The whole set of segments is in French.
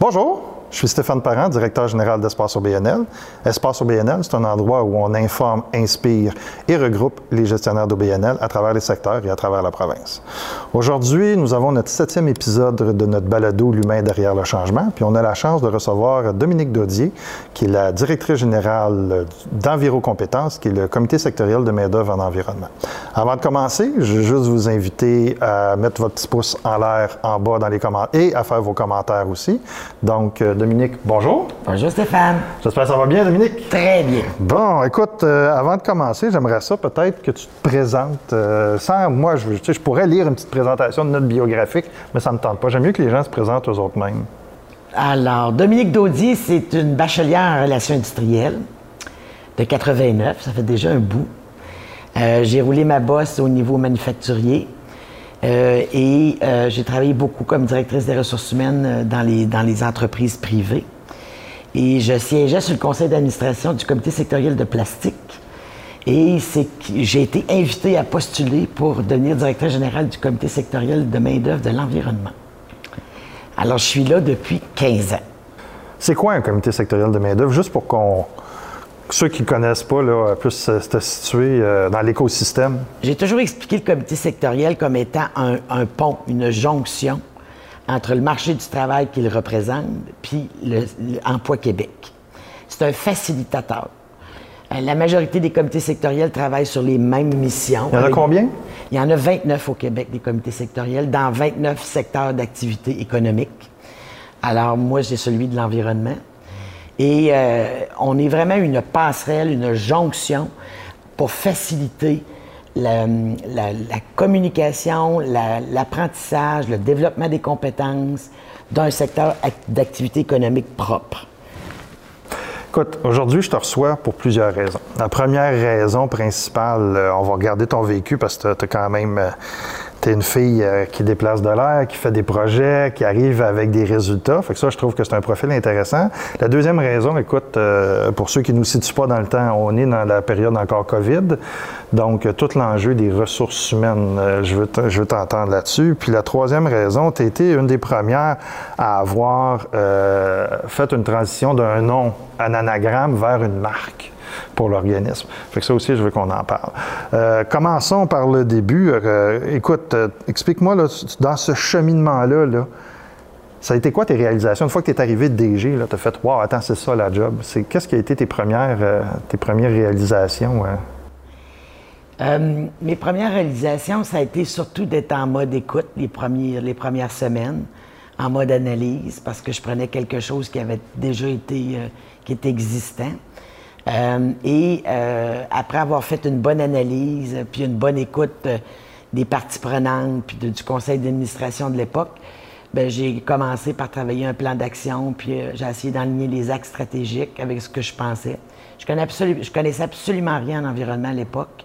Bonjour, je suis Stéphane Parent, directeur général d'Espace OBNL. Espace OBNL, c'est un endroit où on informe, inspire et regroupe les gestionnaires d'OBNL à travers les secteurs et à travers la province. Aujourd'hui, nous avons notre septième épisode de notre balado L'humain derrière le changement, puis on a la chance de recevoir Dominique Dodier, qui est la directrice générale d'Envirocompétences, qui est le comité sectoriel de main-d'œuvre en environnement. Avant de commencer, je veux juste vous inviter à mettre votre petit pouce en l'air en bas dans les commentaires et à faire vos commentaires aussi. Donc, euh, Dominique, bonjour. Bonjour Stéphane. J'espère que ça va bien, Dominique? Très bien. Bon, écoute, euh, avant de commencer, j'aimerais ça peut-être que tu te présentes euh, sans moi, je, tu sais, je pourrais lire une petite présentation de notre biographique, mais ça ne me tente pas. J'aime mieux que les gens se présentent eux autres mêmes. Alors, Dominique Daudier, c'est une bachelière en relations industrielles de 89. Ça fait déjà un bout. Euh, j'ai roulé ma bosse au niveau manufacturier. Euh, et euh, j'ai travaillé beaucoup comme directrice des ressources humaines euh, dans les, dans les entreprises privées. Et je siégeais sur le conseil d'administration du comité sectoriel de plastique. Et j'ai été invité à postuler pour devenir directeur général du comité sectoriel de main-d'œuvre de l'environnement. Alors, je suis là depuis 15 ans. C'est quoi un comité sectoriel de main-d'œuvre? Juste pour qu'on. Ceux qui ne connaissent pas là, puissent se situer euh, dans l'écosystème. J'ai toujours expliqué le comité sectoriel comme étant un, un pont, une jonction entre le marché du travail qu'il représente puis le- l'emploi Québec. C'est un facilitateur. Euh, La majorité des comités sectoriels travaillent sur les mêmes missions. Il y en a combien? Il y en a 29 au Québec, des comités sectoriels, dans 29 secteurs d'activité économique. Alors, moi, j'ai celui de l'environnement. Et euh, on est vraiment une passerelle, une jonction pour faciliter la, communication, la- l'apprentissage, le développement des compétences d'un secteur ac- d'activité économique propre. Écoute, aujourd'hui, je te reçois pour plusieurs raisons. La première raison principale, euh, on va regarder ton vécu parce que tu as quand même. Tu es une fille euh, qui déplace de l'air, qui fait des projets, qui arrive avec des résultats. Fait que ça, je trouve que c'est un profil intéressant. La deuxième raison, écoute, euh, pour ceux qui ne nous situent pas dans le temps, on est dans la période encore COVID. Donc, euh, tout l'enjeu des ressources humaines, je veux je veux t'entendre là-dessus. Puis la troisième raison, tu été une des premières à avoir fait une transition d'un nom, un anagramme, vers une marque pour l'organisme. Fait que ça aussi, je veux qu'on en parle. Euh, commençons par le début. Euh, écoute, euh, explique-moi, dans ce cheminement-là, là, ça a été quoi tes réalisations? Une fois que tu es arrivé de DG, tu as fait « Wow, attends, c'est ça la job ». Qu'est-ce qui a été tes premières, tes premières réalisations? Euh, mes premières réalisations, ça a été surtout d'être en mode écoute les, les premières semaines, en mode analyse, parce que je prenais quelque chose qui avait déjà été, qui était existant. Euh, et euh, après avoir fait une bonne analyse, puis une bonne écoute euh, des parties prenantes, puis de- du conseil d'administration de l'époque, ben, j'ai commencé par travailler un plan d'action, puis j'ai essayé d'enligner les axes stratégiques avec ce que je pensais. Je, connais absolu- je connaissais absolument rien en environnement à l'époque.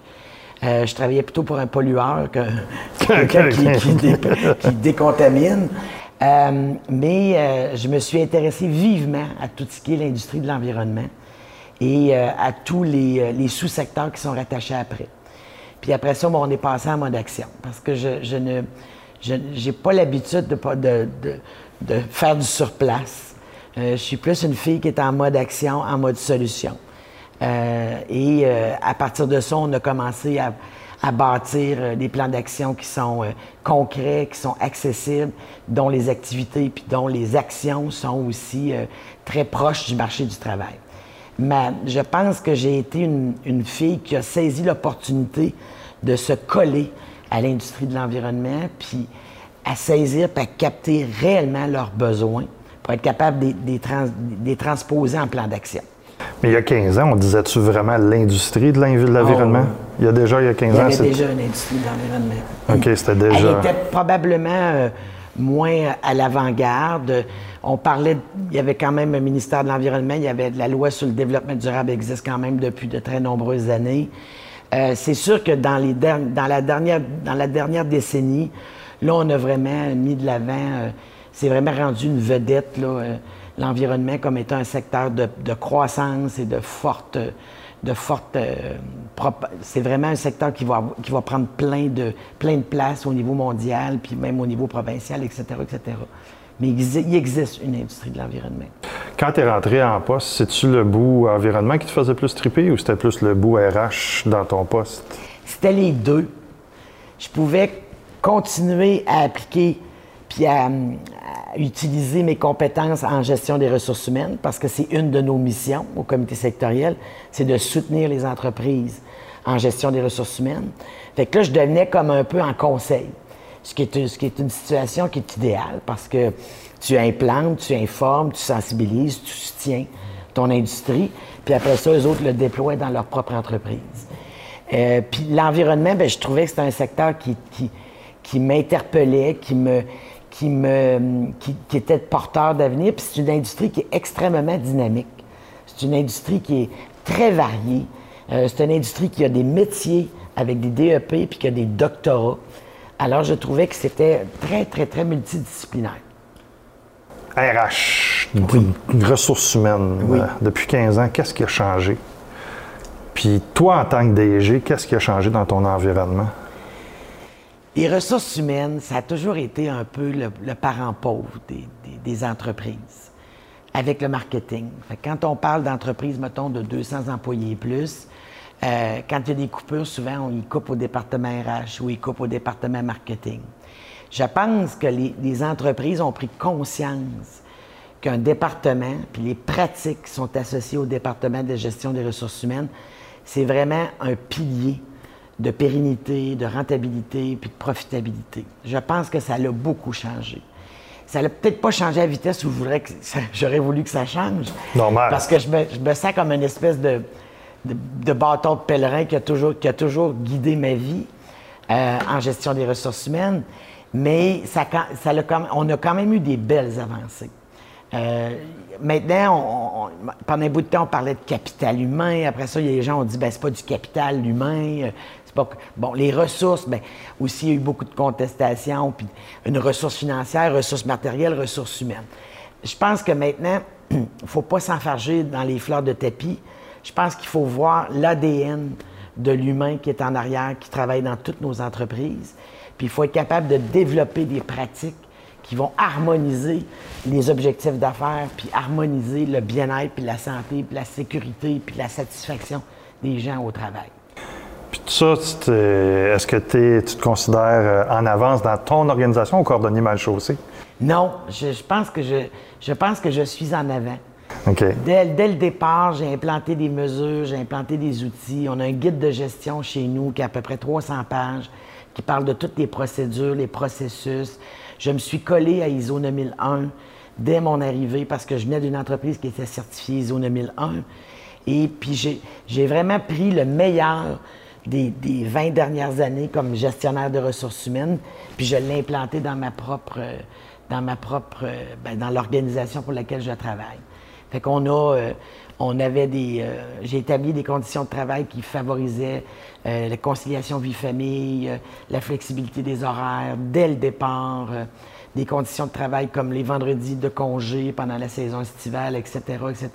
Je travaillais plutôt pour un pollueur que que quelqu'un qui, qui dé- qui décontamine. Mais je me suis intéressé vivement à tout ce qui est l'industrie de l'environnement et euh, à tous les, euh, les sous-secteurs qui sont rattachés après. Puis après ça, bon, on est passé en mode action parce que je, je ne j'ai pas l'habitude de, de, de- de faire du surplace. Euh, je suis plus une fille qui est en mode action, en mode solution. Euh, et euh, à partir de ça, on a commencé à, à bâtir euh, des plans d'action qui sont euh, concrets, qui sont accessibles, dont les activités puis dont les actions sont aussi très proches du marché du travail. Mais je pense que j'ai été une, une fille qui a saisi l'opportunité de se coller à l'industrie de l'environnement, puis à saisir, puis à capter réellement leurs besoins pour être capable de les trans- transposer en plan d'action. Mais il y a 15 ans, on disait-tu vraiment l'industrie de de l'environnement? Oh, Il y a déjà, il y a 15 Il y ans, avait c'est- déjà une industrie de l'environnement. OK, c'était Elle déjà... était probablement euh, moins à l'avant-garde. On parlait, il y avait quand même un ministère de l'Environnement, il y avait la loi sur le développement durable existe quand même depuis de très nombreuses années. Euh, c'est sûr que dans, la dernière, décennie, là, on a vraiment mis de l'avant, euh, c'est vraiment rendu une vedette, euh, l'environnement comme étant un secteur de, croissance et de forte, de c'est vraiment un secteur qui va, prendre plein de, plein de place au niveau mondial, puis même au niveau provincial, etc., etc. Mais il existe une industrie de l'environnement. Quand tu es rentré en poste, c'est-tu le bout environnement qui te faisait plus triper ou c'était plus le bout RH dans ton poste? C'était les deux. Je pouvais continuer à appliquer puis à, utiliser mes compétences en gestion des ressources humaines parce que c'est une de nos missions au comité sectoriel, c'est de soutenir les entreprises en gestion des ressources humaines. Fait que là, je devenais comme un peu en conseil, ce qui est, une situation qui est idéale parce que tu implantes, tu informes, tu sensibilises, tu soutiens ton industrie, puis après ça, les autres le déploient dans leur propre entreprise. Euh, puis l'environnement, ben, je trouvais que c'était un secteur qui, qui, m'interpellait, qui, me, qui, était porteur d'avenir. Puis c'est une industrie qui est extrêmement dynamique. C'est une industrie qui est très variée. Euh, c'est une industrie qui a des métiers avec des DEP puis qui a des doctorats. Alors, je trouvais que c'était très, très, très multidisciplinaire. RH, ressources humaines, euh, depuis 15 ans, qu'est-ce qui a changé? Puis toi, en tant que DG, qu'est-ce qui a changé dans ton environnement? Les ressources humaines, ça a toujours été un peu le, parent pauvre des, entreprises avec le marketing. quand on parle d'entreprises, mettons, de 200 employés et plus, euh, quand il y a des coupures, souvent, on y coupe au département RH ou ils coupent au département marketing. Je pense que les, entreprises ont pris conscience qu'un département, puis les pratiques qui sont associées au département de gestion des ressources humaines, c'est vraiment un pilier de pérennité, de rentabilité, puis de profitabilité. Je pense que ça l'a beaucoup changé. Ça l'a peut-être pas changé à vitesse où j'aurais voulu que ça change. Normal. Parce que je me, sens comme une espèce de, de, bâton de pèlerin qui a toujours, guidé ma vie euh, en gestion des ressources humaines. Mais ça, ça on a quand même eu des belles avancées. Euh, maintenant, pendant un bout de temps, on parlait de capital humain. Après ça, des gens ont dit, ben c'est pas du capital humain, bon, les ressources, bien, aussi, il y a eu beaucoup de contestations, puis une ressource financière, ressources matérielles, ressources humaines. Je pense que maintenant, il ne faut pas s'enfarger dans les fleurs de tapis. Je pense qu'il faut voir l'ADN de l'humain qui est en arrière, qui travaille dans toutes nos entreprises. Puis il faut être capable de développer des pratiques qui vont harmoniser les objectifs d'affaires, puis harmoniser le bien-être, puis la santé, puis la sécurité, puis la satisfaction des gens au travail. Puis tout ça, est-ce que tu te considères euh, en avance dans ton organisation ou coordonné mal chaussé? Non, je, pense que je, je pense que je suis en avant. Dès, le départ, j'ai implanté des mesures, j'ai implanté des outils. On a un guide de gestion chez nous qui a à peu près 300 pages, qui parle de toutes les procédures, les processus. Je me suis collé à ISO 9001 dès mon arrivée parce que je venais d'une entreprise qui était certifiée ISO 9001. Et puis j'ai vraiment pris le meilleur des, 20 dernières années comme gestionnaire de ressources humaines, puis je l'ai implanté dans ma propre, dans ma propre, ben, dans l'organisation pour laquelle je travaille. Fait qu'on a, euh, on avait des, euh, j'ai établi des conditions de travail qui favorisaient euh, la conciliation vie-famille, la flexibilité des horaires dès le départ, des conditions de travail comme les vendredis de congé pendant la saison estivale, etc., etc.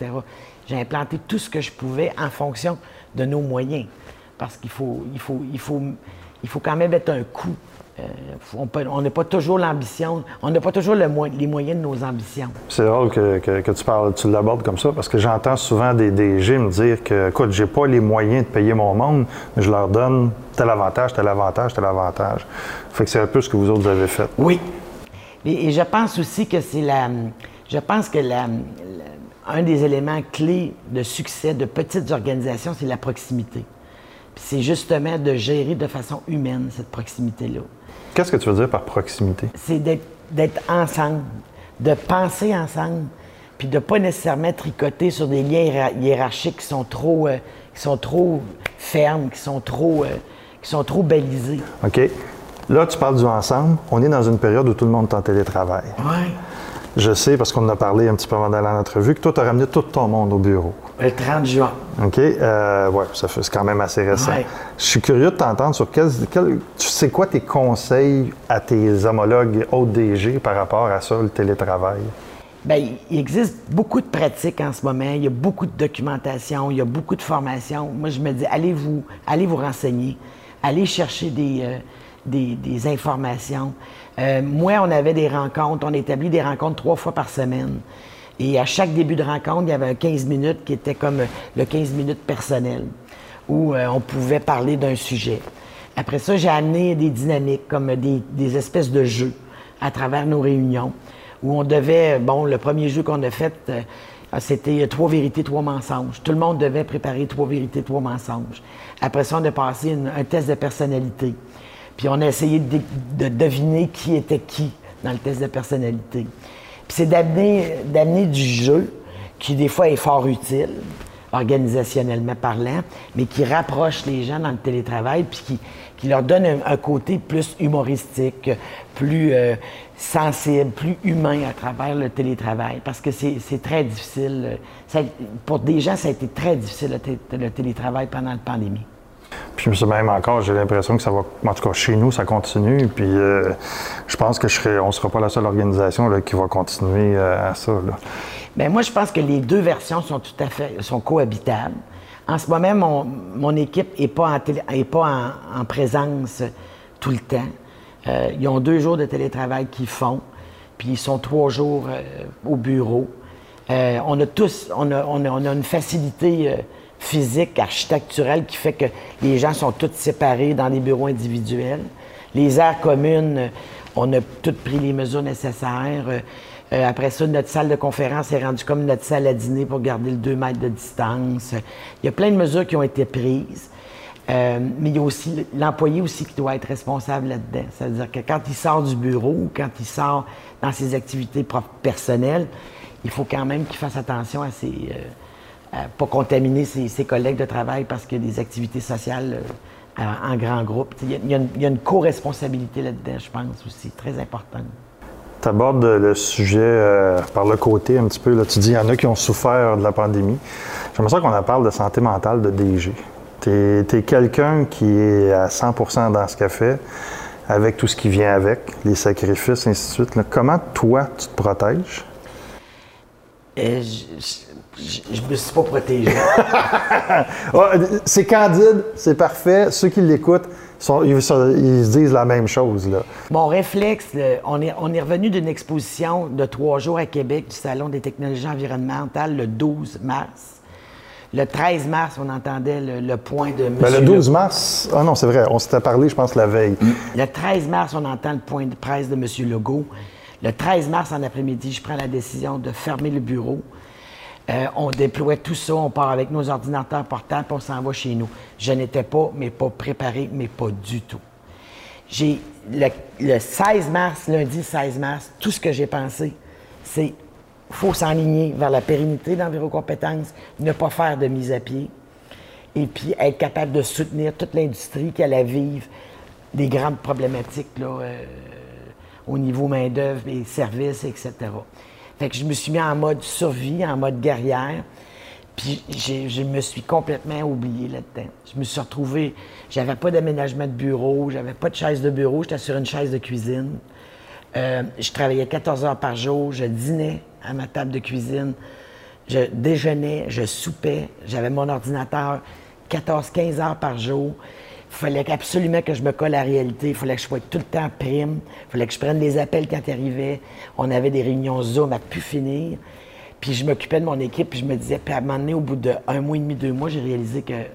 J'ai implanté tout ce que je pouvais en fonction de nos moyens parce qu'il faut, il faut, il faut, il faut quand même être un coût. Euh, on n'a pas toujours l'ambition, on n'a pas toujours les moyens de nos ambitions. C'est drôle que, tu parles, tu l'abordes comme ça, parce que j'entends souvent des DG me dire que, écoute, j'ai pas les moyens de payer mon monde, mais je leur donne tel avantage, tel avantage, tel avantage. Fait que c'est un peu ce que vous autres avez fait. Oui. Et, je pense aussi que c'est la. Je pense que la, un des éléments clés de succès de petites organisations, c'est la proximité c'est justement de gérer de façon humaine cette proximité-là. Qu'est-ce que tu veux dire par proximité? C'est d'être ensemble, de penser ensemble, puis de ne pas nécessairement tricoter sur des liens hiérarchiques qui sont trop, euh, qui sont trop fermes, qui sont trop, euh, qui sont trop balisés. OK. Là, tu parles du ensemble. On est dans une période où tout le monde est en télétravail. Oui. Je sais, parce qu'on en a parlé un petit peu avant d'aller à l'entrevue, que toi, tu as ramené tout ton monde au bureau. Le 30 juin. OK. Euh, oui, ça fait, c'est quand même assez récent. Je suis curieux de t'entendre sur quel, tu sais quoi tes conseils à tes homologues ODG par rapport à ça, le télétravail? Bien, il existe beaucoup de pratiques en ce moment. Il y a beaucoup de documentation, il y a beaucoup de formation. Moi, je me dis, allez vous, allez vous renseigner, allez chercher des, euh, des, informations. Euh, moi, on avait des rencontres, on établit des rencontres trois fois par semaine. Et à chaque début de rencontre, il y avait un 15 minutes qui était comme le 15 minutes personnel, où euh, on pouvait parler d'un sujet. Après ça, j'ai amené des dynamiques, comme des, espèces de jeux à travers nos réunions, où on devait, bon, le premier jeu qu'on a fait, euh, c'était trois vérités, trois mensonges. Tout le monde devait préparer trois vérités, trois mensonges. Après ça, on a passé un test de personnalité. Puis on a essayé de, deviner qui était qui dans le test de personnalité. C'est d'amener du jeu, qui des fois est fort utile, organisationnellement parlant, mais qui rapproche les gens dans le télétravail, puis qui, qui leur donne un, côté plus humoristique, plus euh, sensible, plus humain à travers le télétravail. Parce que c'est très difficile. pour des gens, ça a été très difficile le, télétravail pendant la pandémie. Puis même encore, j'ai l'impression que ça va, en tout cas chez nous, ça continue. Puis euh, je pense que on ne sera pas la seule organisation qui va continuer euh, à ça. Bien, moi, je pense que les deux versions sont tout à fait sont cohabitables. En ce moment, mon, équipe n'est pas, en, pas en, présence tout le temps. Euh, ils ont deux jours de télétravail qu'ils font, puis ils sont trois jours au bureau. On a tous, on a, on a, une facilité physique, architecturelle qui fait que les gens sont tous séparés dans des bureaux individuels. Les aires communes, on a toutes pris les mesures nécessaires. Euh, après ça, notre salle de conférence est rendue comme notre salle à dîner pour garder le 2 mètres de distance. Il y a plein de mesures qui ont été prises. Euh, mais il y a aussi l'employé aussi qui doit être responsable là-dedans. C'est-à-dire que quand il sort du bureau ou quand il sort dans ses activités personnelles, il faut quand même qu'il fasse attention à ses, euh, pas contaminer ses, collègues de travail parce qu'il y a des activités sociales en grand groupe. Il y a, il une co-responsabilité là-dedans, je pense aussi, très importante. Tu abordes le sujet euh, par le côté un petit peu. Là, tu dis qu'il y en a qui ont souffert de la pandémie. J'aimerais ça qu'on en parle de santé mentale de DG. Tu es, quelqu'un qui est à 100% dans ce qu'elle fait, avec tout ce qui vient avec, les sacrifices, ainsi de suite. Comment toi, tu te protèges? Euh, je, ne me suis pas protégé. C'est candide, c'est parfait. Ceux qui l'écoutent, ils, se disent la même chose. Là. Mon réflexe, on est, on est revenu d'une exposition de trois jours à Québec du Salon des technologies environnementales le 12 mars. Le 13 mars, on entendait le, point de M. Ben, le 12 mars, ah non, c'est vrai, on s'était parlé, je pense, la veille. Le 13 mars, on entend le point de presse de M. Legault. Le 13 mars, en après-midi, je prends la décision de fermer le bureau. Euh, on déploie tout ça, on part avec nos ordinateurs portables, on s'en va chez nous. Je n'étais pas, mais pas préparé, mais pas du tout. J'ai le, 16 mars, lundi 16 mars, tout ce que j'ai pensé, c'est faut s'enligner vers la pérennité d'envirocompétences, ne pas faire de mise à pied, et puis être capable de soutenir toute l'industrie qui allait vivre des grandes problématiques euh, au niveau main-d'œuvre et services, etc. Fait que je me suis mis en mode survie, en mode guerrière. Puis je me suis complètement oublié là-dedans. Je me suis retrouvé, j'avais pas d'aménagement de bureau, j'avais pas de chaise de bureau, j'étais sur une chaise de cuisine. Euh, je travaillais 14 heures par jour, je dînais à ma table de cuisine, je déjeunais, je soupais, j'avais mon ordinateur 14-15 heures par jour. Il fallait absolument que je me colle à la réalité. Il fallait que je sois tout le temps prime. Il fallait que je prenne les appels quand ils arrivaient. On avait des réunions Zoom à pu finir. Puis je m'occupais de mon équipe, puis je me disais, puis à un moment donné, au bout d'un mois et demi, deux mois, j'ai réalisé que euh,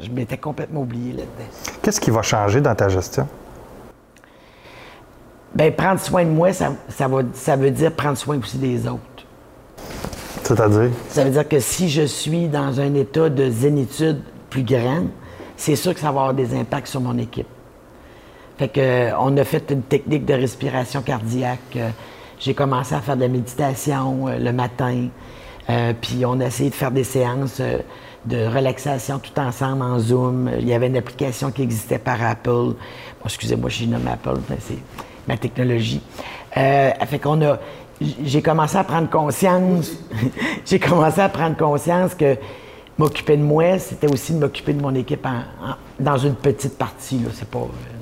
je, m'étais complètement oublié là-dedans. Qu'est-ce qui va changer dans ta gestion? Bien, prendre soin de moi, ça, va, ça veut dire prendre soin aussi des autres. C'est-à-dire? Ça veut dire que si je suis dans un état de zénitude plus grand, c'est sûr que ça va avoir des impacts sur mon équipe. Fait que, euh, on a fait une technique de respiration cardiaque. Euh, j'ai commencé à faire de la méditation euh, le matin. puis on a essayé de faire des séances de relaxation tout ensemble en Zoom. Il y avait une application qui existait par Apple. excusez-moi, je suis nommé Apple, mais c'est ma technologie. fait qu'on a. J'ai commencé à prendre conscience. j'ai commencé à prendre conscience que m'occuper de moi, c'était aussi de m'occuper de mon équipe dans une petite partie. Là, c'est pas, euh,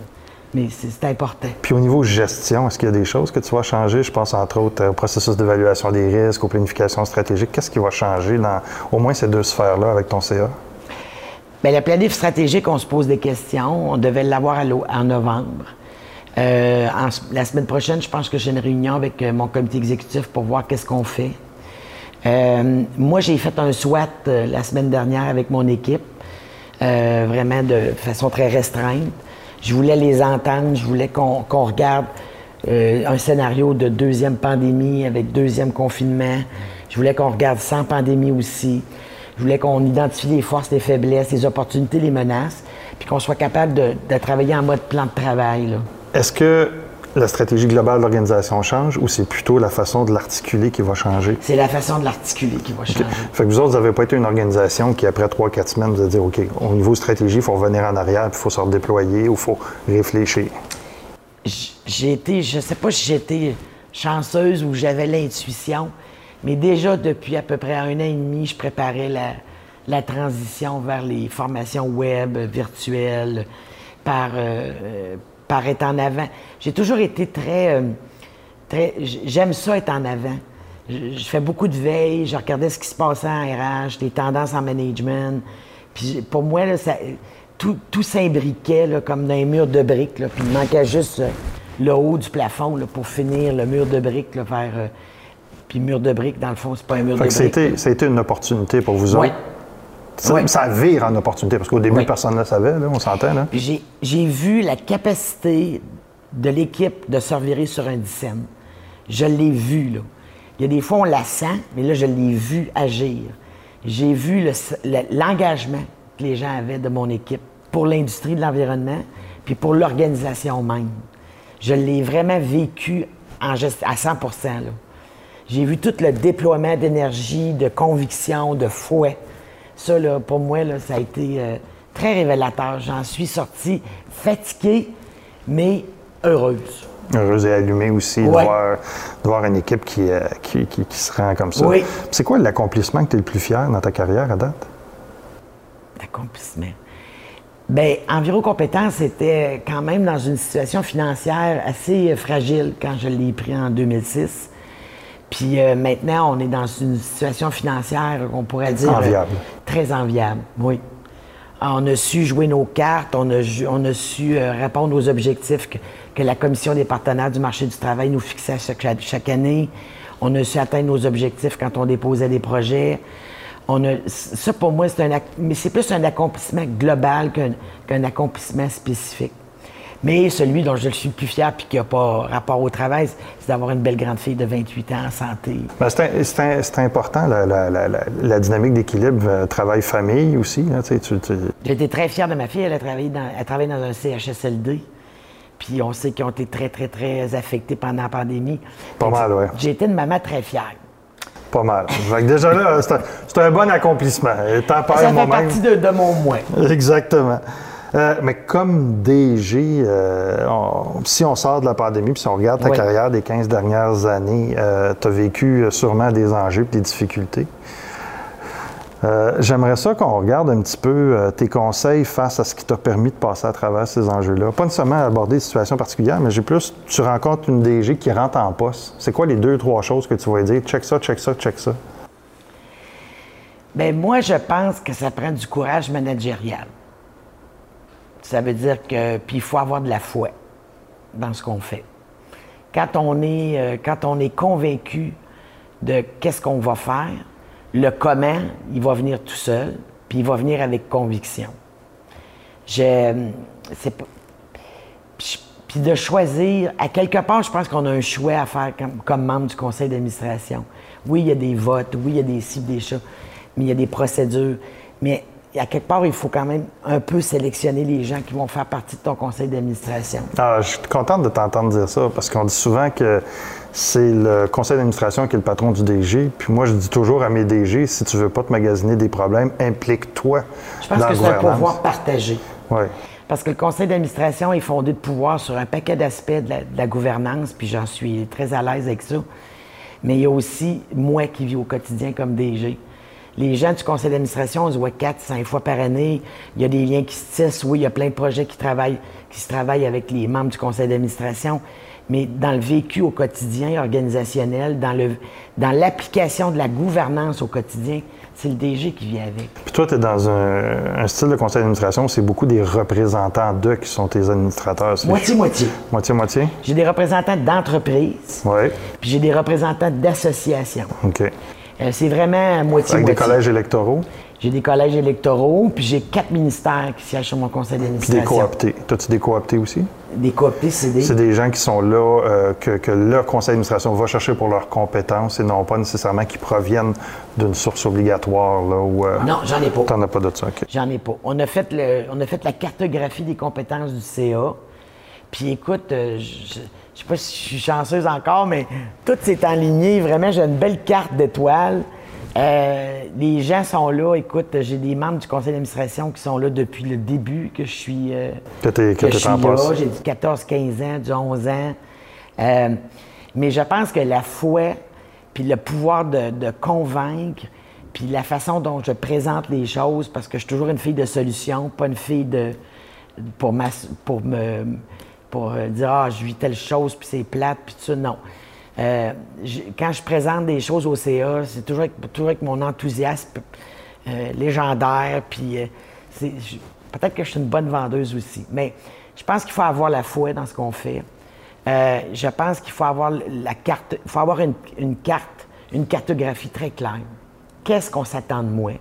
mais c'est important. Puis au niveau gestion, est-ce qu'il y a des choses que tu vas changer? Je pense entre autres au processus d'évaluation des risques, aux planifications stratégiques. Qu'est-ce qui va changer dans au moins ces deux sphères-là avec ton CA? Bien, la planif stratégique, on se pose des questions. On devait l'avoir en novembre. Euh, la semaine prochaine, je pense que j'ai une réunion avec euh, mon comité exécutif pour voir qu'est-ce qu'on fait. Euh, moi, j'ai fait un SWAT la semaine dernière avec mon équipe, vraiment de façon très restreinte. Je voulais les entendre, je voulais qu'on regarde un scénario de deuxième pandémie avec deuxième confinement. Je voulais qu'on regarde sans pandémie aussi. Je voulais qu'on identifie les forces, les faiblesses, les opportunités, les menaces, puis qu'on soit capable de, travailler en mode plan de travail. Est-ce que la stratégie globale de l'organisation change ou c'est plutôt la façon de l'articuler qui va changer? C'est la façon de l'articuler qui va changer. Fait que vous autres, vous n'avez pas été une organisation qui, après trois, quatre semaines, vous a dit OK, au niveau stratégie, il faut revenir en arrière, puis il faut se redéployer ou il faut réfléchir? J'ai été, je ne sais pas si j'étais chanceuse ou j'avais l'intuition, mais déjà depuis à peu près un an et demi, je préparais la, transition vers les formations web, virtuelles, par, euh, par être en avant. J'ai toujours été très. Euh, très J'aime ça être en avant. Je, fais beaucoup de veille, je regardais ce qui se passait en RH, les tendances en management. Puis pour moi, tout, tout s'imbriquait comme dans un mur de briques. puis il manquait juste euh, le haut du plafond pour finir le mur de briques vers. Puis mur de briques, dans le fond, c'est pas un mur de briques. Ça a été une opportunité pour vous autres? Ça, ça, vire en opportunité, parce qu'au début, personne ne le savait, on s'entend. J'ai vu la capacité de l'équipe de se revirer sur un dixième. Je l'ai vu, là. Il y a des fois, on la sent, mais là, je l'ai vu agir. J'ai vu l'engagement que les gens avaient de mon équipe pour l'industrie de l'environnement, puis pour l'organisation même. Je l'ai vraiment vécu en, à 100 là. J'ai vu tout le déploiement d'énergie, de conviction, de fouet. Ça, là, pour moi, là, ça a été euh, très révélateur. J'en suis sortie fatiguée, mais heureuse. Heureuse et allumée aussi de, voir, une équipe euh, qui, qui, se rend comme ça. Oui. C'est quoi l'accomplissement que tu es le plus fier dans ta carrière à date? L'accomplissement. Bien, Enviro Compétences était quand même dans une situation financière assez fragile quand je l'ai pris en 2006. Puis euh, maintenant, on est dans une situation financière, on pourrait dire. Euh, enviable. très enviable, oui. On a su jouer nos cartes, on a, on a su euh, répondre aux objectifs que, la Commission des partenaires du marché du travail nous fixait chaque, chaque, année. On a su atteindre nos objectifs quand on déposait des projets. On a, ça, pour moi, c'est un, mais c'est plus un accomplissement global qu'un accomplissement spécifique. Mais celui dont je suis le plus fier puis qui n'a pas rapport au travail, c'est d'avoir une belle grande fille de 28 ans en santé. Ben, c'est important, la, dynamique d'équilibre euh, travail-famille aussi. Hein, J'ai été très fier de ma fille. Elle a travaillé dans, elle travaille dans un CHSLD. Puis on sait qu'ils ont été très, très, très affectés pendant la pandémie. Pas mal, oui. J'ai été une maman très fière. Pas mal. déjà là, c'est un, bon accomplissement. Ça fait partie de, de mon moins. Exactement. Euh, mais comme DG, euh, si on sort de la pandémie, puis si on regarde ta carrière des 15 dernières années, euh, tu as vécu sûrement des enjeux et des difficultés. J'aimerais ça qu'on regarde un petit peu tes conseils face à ce qui t'a permis de passer à travers ces enjeux-là. Pas nécessairement aborder des situations particulières, mais j'ai plus, tu rencontres une DG qui rentre en poste. C'est quoi les deux, trois choses que tu vas dire? Check ça, check ça, check ça. Bien, moi, je pense que ça prend du courage managérial. Ça veut dire que. Puis il faut avoir de la foi dans ce qu'on fait. Quand on est, euh, quand on est convaincu de qu'est-ce qu'on va faire, le comment, il va venir tout seul, puis il va venir avec conviction. Je, c'est puis de choisir, à quelque part, je pense qu'on a un choix à faire comme, membre du conseil d'administration. Oui, il y a des votes, oui, il y a des cibles, des chats, mais il y a des procédures. Mais à quelque part, il faut quand même un peu sélectionner les gens qui vont faire partie de ton conseil d'administration. Ah, je suis contente de t'entendre dire ça parce qu'on dit souvent que c'est le conseil d'administration qui est le patron du DG. Puis moi, je dis toujours à mes DG, si tu veux pas te magasiner des problèmes, implique-toi. Je pense que c'est un pouvoir partagé. Oui. Parce que le conseil d'administration est fondé de pouvoir sur un paquet d'aspects de, de la, gouvernance, puis j'en suis très à l'aise avec ça. Mais il y a aussi moi qui vis au quotidien comme DG. Les gens du conseil d'administration, on se voit quatre, cinq fois par année. Il y a des liens qui se tissent. Oui, il y a plein de projets qui, travaillent, qui se travaillent avec les membres du conseil d'administration. Mais dans le vécu au quotidien organisationnel, dans, le, dans l'application de la gouvernance au quotidien, c'est le DG qui vient avec. Puis toi, tu es dans un, style de conseil d'administration, c'est beaucoup des représentants d'eux qui sont tes administrateurs. Moitié-moitié. Moitié-moitié? J'ai des représentants d'entreprises. Oui. Puis j'ai des représentants d'associations. OK. Euh, c'est vraiment moitié-moitié. Avec des collèges électoraux? J'ai des collèges électoraux, puis j'ai quatre ministères qui siègent sur mon conseil d'administration. Puis des cooptés. T'as-tu des cooptés aussi? Des cooptés, c'est des... C'est des gens qui sont là, euh, que, que, le conseil d'administration va chercher pour leurs compétences et non pas nécessairement qui proviennent d'une source obligatoire. Là, où, euh, non, j'en ai pas. T'en as pas de ça, OK. J'en ai pas. On a, fait le, on a fait la cartographie des compétences du CA. Puis écoute, euh, je je sais pas si je suis chanceuse encore, mais tout s'est enligné. Vraiment, j'ai une belle carte d'étoiles. Euh, les gens sont là. Écoute, j'ai des membres du conseil d'administration qui sont là depuis le début que je suis, euh, que, que, je suis là. J'ai du 14, 15 ans, du 11 ans. Euh, mais je pense que la foi, puis le pouvoir de, convaincre, puis la façon dont je présente les choses, parce que je suis toujours une fille de solution, pas une fille de pour, pour me pour dire ah je vis telle chose puis c'est plate puis tout ça non. Euh, quand je présente des choses au CA, c'est toujours, toujours, avec mon enthousiasme euh, légendaire. Puis euh, peut-être que je suis une bonne vendeuse aussi. Mais je pense qu'il faut avoir la foi dans ce qu'on fait. je pense qu'il faut avoir la carte, faut avoir une, une, carte, une cartographie très claire. Qu'est-ce qu'on s'attend de moi?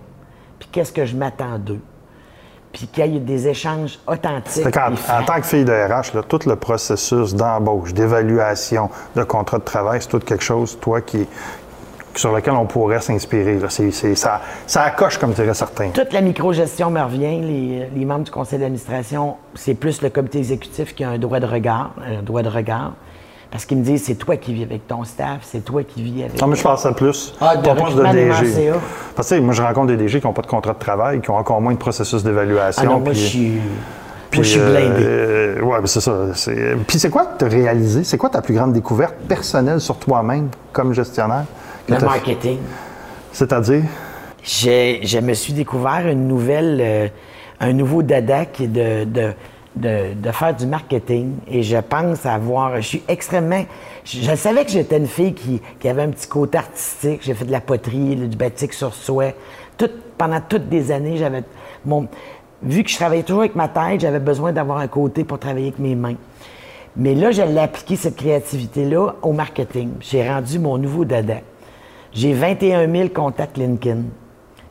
Puis qu'est-ce que je m'attends d'eux? Puis qu'il y ait des échanges authentiques. en tant que fille de RH, tout le processus d'embauche, d'évaluation, de contrat de travail, c'est tout quelque chose, toi, qui, sur lequel on pourrait s'inspirer. ça, ça accroche, comme dirait certains. Toute la microgestion me revient. Les, les membres du conseil d'administration, c'est plus le comité exécutif qui a un droit de regard. Un droit de regard. Parce qu'ils me disent, c'est toi qui vis avec ton staff, c'est toi qui vis avec. Non, mais je pense à plus. Ah, de de DG. Parce que moi, je rencontre des DG qui n'ont pas de contrat de travail, qui ont encore moins de processus d'évaluation. Ah non, moi, je suis. Puis, je suis blindé. Euh, oui, c'est ça. Puis c'est quoi que tu as réalisé? C'est quoi ta plus grande découverte personnelle sur toi-même comme gestionnaire? Le marketing. C'est-à-dire? Je me suis découvert une nouvelle, euh, un nouveau dada qui est de de, faire du marketing et je pense avoir. Je suis extrêmement. Je, savais que j'étais une fille qui, avait un petit côté artistique. J'ai fait de la poterie, du batik sur soie. Pendant toutes des années, j'avais. Vu que je travaillais toujours avec ma tête, j'avais besoin d'avoir un côté pour travailler avec mes mains. Mais là, j'allais appliquer cette créativité-là au marketing. J'ai rendu mon nouveau dada. J'ai 21 000 contacts LinkedIn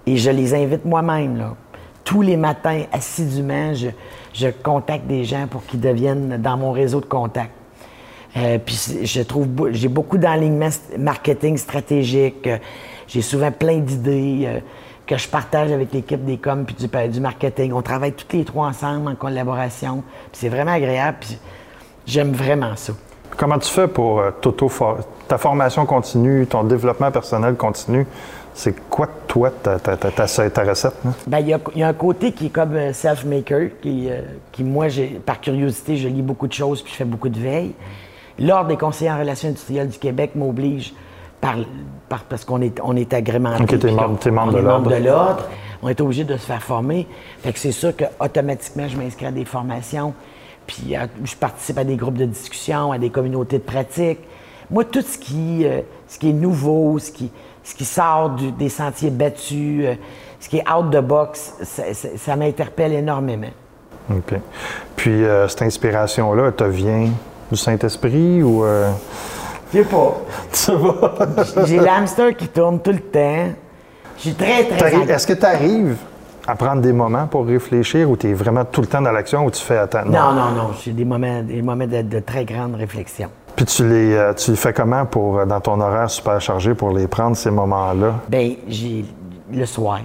et je les invite moi-même. Là. Tous les matins, assidûment, je, contacte des gens pour qu'ils deviennent dans mon réseau de contacts. Euh, puis j'ai beaucoup d'enlignement marketing stratégique. Euh, j'ai souvent plein d'idées euh, que je partage avec l'équipe des coms puis du, marketing. On travaille tous les trois ensemble en collaboration. c'est vraiment agréable. J'aime vraiment ça. Comment tu fais pour ta formation continue, ton développement personnel continue? C'est quoi, toi, ta, ta, ta, recette? Bien, il y, a un côté qui est comme euh, self-maker, qui, euh, qui, moi, par curiosité, je lis beaucoup de choses puis je fais beaucoup de veille. L'Ordre des conseillers en relations industrielles du Québec m'oblige, par, parce qu'on est, on est agrémenté. OK, t'es membre, de l'Ordre. On est obligé de se faire former. Fait que c'est sûr qu'automatiquement, je m'inscris à des formations, puis euh, je participe à des groupes de discussion, à des communautés de pratique. Moi, tout ce qui, ce qui est nouveau, ce qui ce qui sort des sentiers battus, euh, ce qui est out the box, ça, m'interpelle énormément. OK. Puis, euh, cette inspiration-là, elle te vient du Saint-Esprit ou. Euh... Je sais pas. tu sais. J'ai l'hamster qui tourne tout le temps. Je suis très, très. Est-ce que tu arrives à prendre des moments pour réfléchir ou tu es vraiment tout le temps dans l'action ou tu fais attendre? Non, non, non. J'ai des moments, des moments de très grande réflexion. Puis tu les, euh, tu fais comment pour, euh, dans ton horaire super chargé pour les prendre, ces moments-là? Bien, j'ai le soir.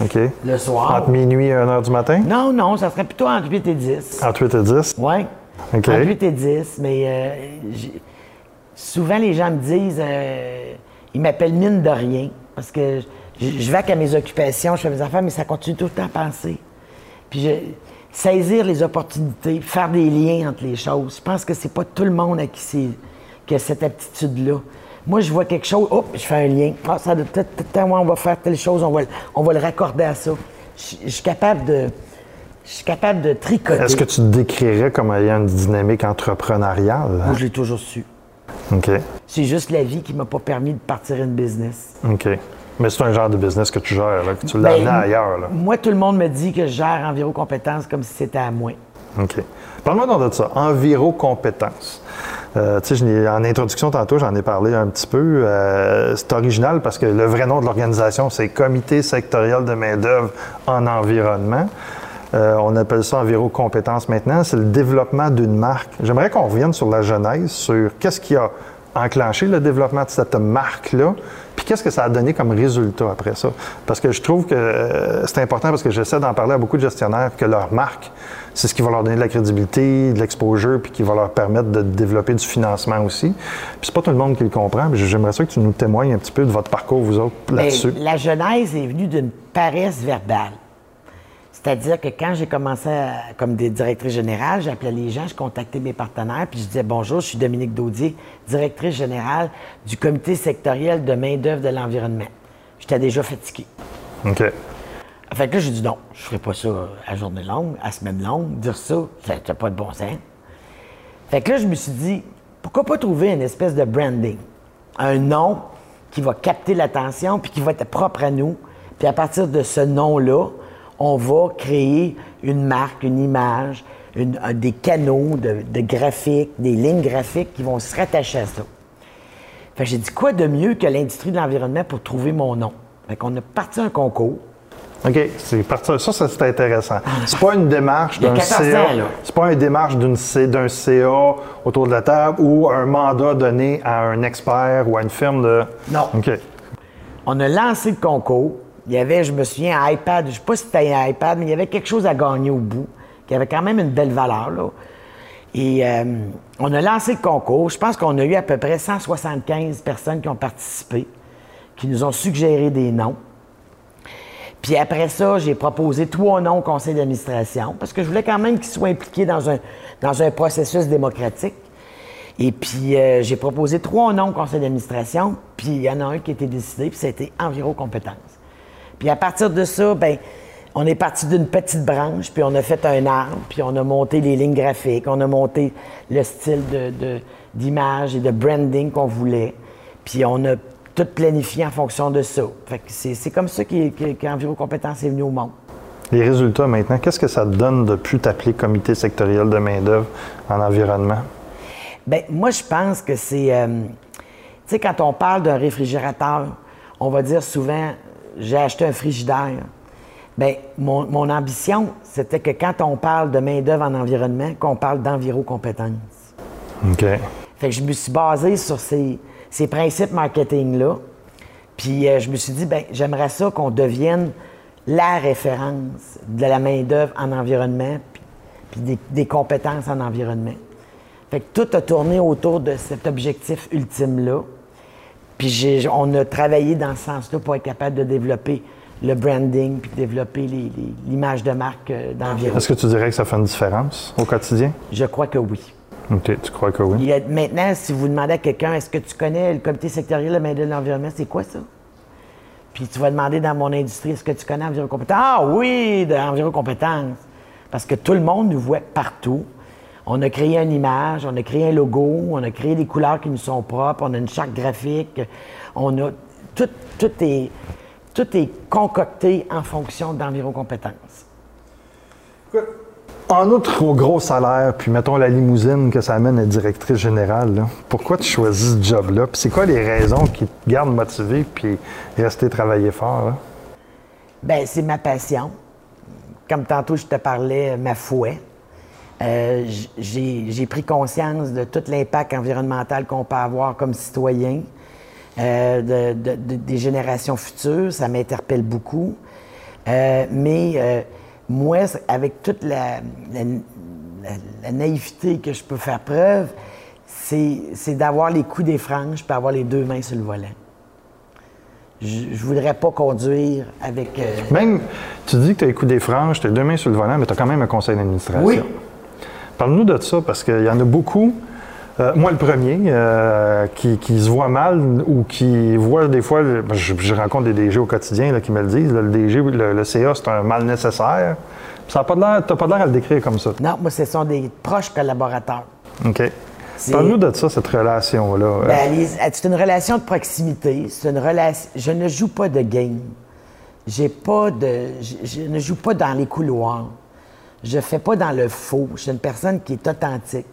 OK. Le soir. Entre minuit et 1 h du matin? Non, non, ça serait plutôt entre 8 et 10. Entre 8 et 10? Oui. OK. Entre 8 et 10, mais euh, souvent les gens me disent, ils m'appellent mine de rien, parce que je, vais qu'à mes occupations, je fais mes affaires, mais ça continue tout le temps à penser. Puis je, saisir les opportunités, faire des liens entre les choses. Je pense que c'est pas tout le monde à qui, a cette aptitude-là. Moi, je vois quelque chose, hop, je fais un lien. Ah, ça doit peut-être, on va faire telle chose, on va, on va le raccorder à ça. Je, je suis capable de. Je suis capable de tricoter. Est-ce que tu te décrirais comme ayant une dynamique entrepreneuriale? Moi, je l'ai toujours su. OK. C'est juste la vie qui m'a pas permis de partir une business. OK. Mais c'est un genre de business que tu gères, là, que tu l'as Ben, amené ailleurs. Là. Moi, tout le monde me dit que je gère Enviro Compétences comme si c'était à moi. OK. Parle-moi donc de ça. Euh, sais, je n'ai- en introduction tantôt, j'en ai parlé un petit peu. Euh, c'est original parce que le vrai nom de l'organisation, c'est Comité sectoriel de main-d'œuvre en environnement. Euh, on appelle ça Enviro Compétences maintenant. C'est le développement d'une marque. J'aimerais qu'on revienne sur la genèse, sur qu'est-ce qui a enclenché le développement de cette marque-là, qu'est-ce que ça a donné comme résultat après ça? Parce que je trouve que euh, c'est important parce que j'essaie d'en parler à beaucoup de gestionnaires que leur marque, c'est ce qui va leur donner de la crédibilité, de l'exposure, puis qui va leur permettre de développer du financement aussi. Puis c'est pas tout le monde qui le comprend. puis J'aimerais ça que tu nous témoignes un petit peu de votre parcours, vous autres, Mais là-dessus. la genèse est venue d'une paresse verbale. C'est-à-dire que quand j'ai commencé à- comme des directrices générales, j'appelais les gens, je contactais mes partenaires, puis je disais bonjour, je suis Dominique Daudier, directrice générale du comité sectoriel de main-d'œuvre de l'environnement. J'étais déjà fatigué. OK. Fait que là, j'ai dit non, je ferai pas ça à journée longue, à semaine longue, dire ça, ça n'a pas de bon sens. Fait que là, je me suis dit, pourquoi pas trouver une espèce de branding? Un nom qui va capter l'attention puis qui va être propre à nous. Puis à partir de ce nom-là, on va créer une marque, une image, une- un- des canaux de, de graphiques, des lignes graphiques qui vont se rattacher à ça. Fait j'ai dit, quoi de mieux que l'industrie de l'environnement pour trouver mon nom? Fait qu'on a parti un concours. OK, c'est parti. Ça, ça, c'est intéressant. C'est pas une démarche d'un 14 CA. C'est pas une démarche d'un CA autour de la table ou un mandat donné à un expert ou à une firme de. Non. OK. On a lancé le concours. Il y avait, je me souviens, un iPad. Je ne sais pas si c'était un iPad, mais il y avait quelque chose à gagner au bout, qui avait quand même une belle valeur. Et euh, on a lancé le concours. Je pense qu'on a eu à peu près 175 personnes qui ont participé, qui nous ont suggéré des noms. Puis après ça, j'ai proposé trois noms au conseil d'administration parce que je voulais quand même qu'ils soient impliqués dans un, dans un processus démocratique. Et puis, euh, j'ai proposé trois noms au conseil d'administration, puis il y en a un qui a été décidé, puis c'était Enviro Compétences. Puis à partir de ça, ben, on est parti d'une petite branche, puis on a fait un arbre, puis on a monté les lignes graphiques, on a monté le style de- d'image et de branding qu'on voulait, puis on a tout planifié en fonction de ça. Fait que c'est comme ça qu'E- qu'E- qu'Enviro Compétences est venu au monde. Les résultats maintenant, qu'est-ce que ça te donne de plus t'appeler comité sectoriel de main-d'œuvre en environnement? Bien, moi, je pense que c'est. euh, tu sais, quand on parle d'un réfrigérateur, on va dire souvent j'ai acheté un frigidaire. Bien, mon, mon ambition, c'était que quand on parle de main-d'œuvre en environnement, qu'on parle d'enviro-compétences. OK. Fait que je me suis basé sur ces, ces principes marketing-là. Puis euh, je me suis dit, ben j'aimerais ça qu'on devienne la référence de la main-d'œuvre en environnement, puis, puis des, des compétences en environnement. Fait que tout a tourné autour de cet objectif ultime-là. Puis on a travaillé dans ce sens-là pour être capable de développer le branding, puis développer l'image de marque euh, d'environnement. Est-ce que tu dirais que ça fait une différence au quotidien? Je crois que oui. OK, tu crois que oui? A- maintenant, si vous demandez à quelqu'un, est-ce que tu connais le comité sectoriel de main de l'environnement, c'est quoi ça? Puis tu vas demander dans mon industrie, est-ce que tu connais Environ Compétences? Ah oui, de Environ Compétences. Parce que tout le monde nous voit partout. On a créé une image, on a créé un logo, on a créé des couleurs qui nous sont propres, on a une charte graphique, on a. Tout, tout est, tout est concocté en fonction d'Environ Compétences. En outre au gros salaire, puis mettons la limousine que ça amène à directrice générale, là, pourquoi tu choisis ce job-là? Puis c'est quoi les raisons qui te gardent motivé puis rester travailler fort? là? Ben, c'est ma passion. Comme tantôt, je te parlais, ma fouet. Euh, j'ai pris conscience de tout l'impact environnemental qu'on peut avoir comme citoyen, euh, de- de- de- des générations futures. Ça m'interpelle beaucoup. Euh, mais moi, avec toute la, la- la- la naïveté que je peux faire preuve, c'est d'avoir les coups des franges puis avoir les deux mains sur le volant. Je ne voudrais pas conduire avec. Même, tu dis que tu as les coups des franges, tu as deux mains sur le volant, mais tu as quand même un conseil d'administration. Oui. Parle-nous de ça, parce qu'il y en a beaucoup Euh, moi, le premier, euh, qui, qui, se voit mal ou qui voit des fois, je, je rencontre des DG au quotidien là, qui me le disent, le DG, le, le CA, c'est un mal nécessaire. Ça n'a pas l'air, t'as pas l'air à le décrire comme ça. Non, moi, ce sont des proches collaborateurs. OK. Parle-nous de ça, cette relation-là. Ben, c'est une relation de proximité. C'est une relation. Je ne joue pas de game. J'ai pas de. Je, ne joue pas dans les couloirs. Je fais pas dans le faux. Je suis une personne qui est authentique.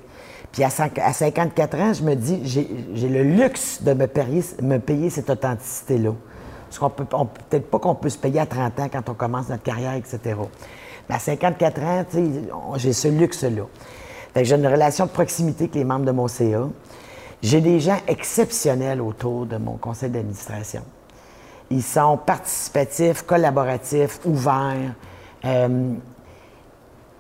Puis à, 54 ans, je me dis, j'ai le luxe de me payer, me payer cette authenticité-là. Parce qu'on peut, peut-être pas qu'on peut se payer à 30 ans quand on commence notre carrière, etc. Mais à 54 ans, j'ai ce luxe-là. J'ai une relation de proximité avec les membres de mon CA. J'ai des gens exceptionnels autour de mon conseil d'administration. Ils sont participatifs, collaboratifs, ouverts. Euh,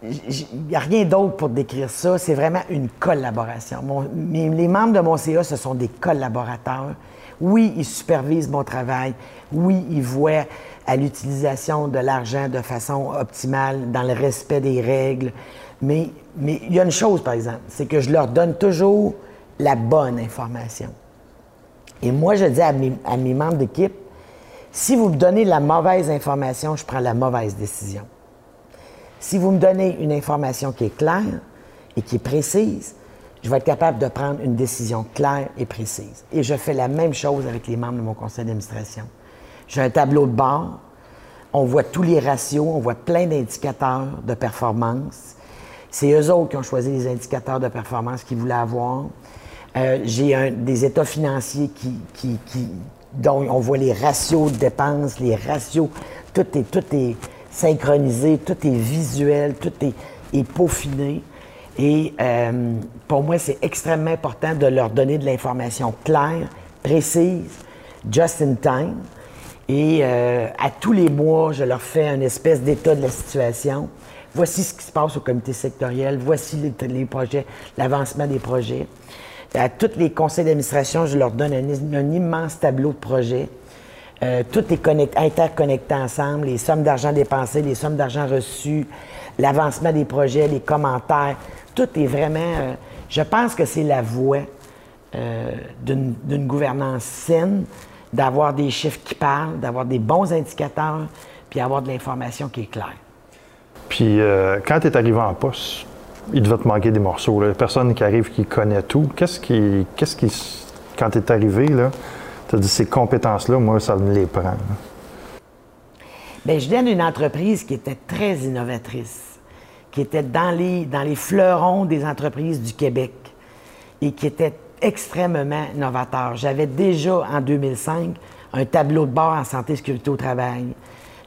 il n'y a rien d'autre pour décrire ça. C'est vraiment une collaboration. les membres de mon CA, ce sont des collaborateurs. Oui, ils supervisent mon travail. Oui, ils voient à l'utilisation de l'argent de façon optimale, dans le respect des règles. Mais, il y a une chose, par exemple, c'est que je leur donne toujours la bonne information. Et moi, je dis à mes, à mes membres d'équipe, si vous me donnez la mauvaise information, je prends la mauvaise décision. Si vous me donnez une information qui est claire et qui est précise, je vais être capable de prendre une décision claire et précise. Et je fais la même chose avec les membres de mon conseil d'administration. J'ai un tableau de bord, on voit tous les ratios, on voit plein d'indicateurs de performance. C'est eux autres qui ont choisi les indicateurs de performance qu'ils voulaient avoir. Euh, j'ai des états financiers qui, qui, dont on voit les ratios de dépenses, les ratios, tout tout est synchronisé, tout est visuel, tout est, peaufiné. Et euh, pour moi, c'est extrêmement important de leur donner de l'information claire, précise, just in time. Et euh, à tous les mois, je leur fais une espèce d'état de la situation. Voici ce qui se passe au comité sectoriel, voici les, projets, l'avancement des projets. À tous les conseils d'administration, je leur donne un, immense tableau de projets. Euh, tout est interconnecté ensemble, les sommes d'argent dépensées, les sommes d'argent reçues, l'avancement des projets, les commentaires. Tout est vraiment. Euh, je pense que c'est la voie euh, d'une gouvernance saine, d'avoir des chiffres qui parlent, d'avoir des bons indicateurs, puis avoir de l'information qui est claire. Puis quand tu es arrivé en poste, il devait te manquer des morceaux. Là. Personne qui arrive qui connaît tout. Qu'est-ce qui, qu'est-ce qui, quand tu es arrivé, là, ces compétences-là, moi, ça me les prend. Bien, je viens d'une entreprise qui était très innovatrice, qui était dans les, dans les fleurons des entreprises du Québec et qui était extrêmement novateur. J'avais déjà, en 2005, un tableau de bord en santé sécurité au travail.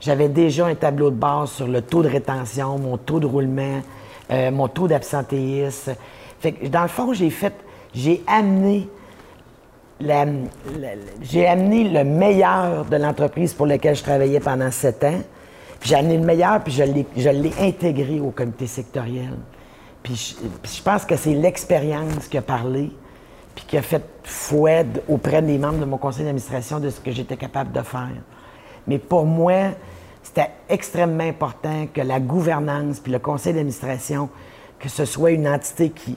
J'avais déjà un tableau de base sur le taux de rétention, mon taux de roulement, euh, mon taux d'absentéisme. Fait que, dans le fond, j'ai fait, j'ai amené j'ai amené le meilleur de l'entreprise pour laquelle je travaillais pendant sept ans. J'ai amené le meilleur, puis je l'ai intégré au comité sectoriel. Puis je, pense que c'est l'expérience qui a parlé, puis qui a fait fouet auprès des membres de mon conseil d'administration de ce que j'étais capable de faire. Mais pour moi, c'était extrêmement important que la gouvernance puis le conseil d'administration, que ce soit une entité qui,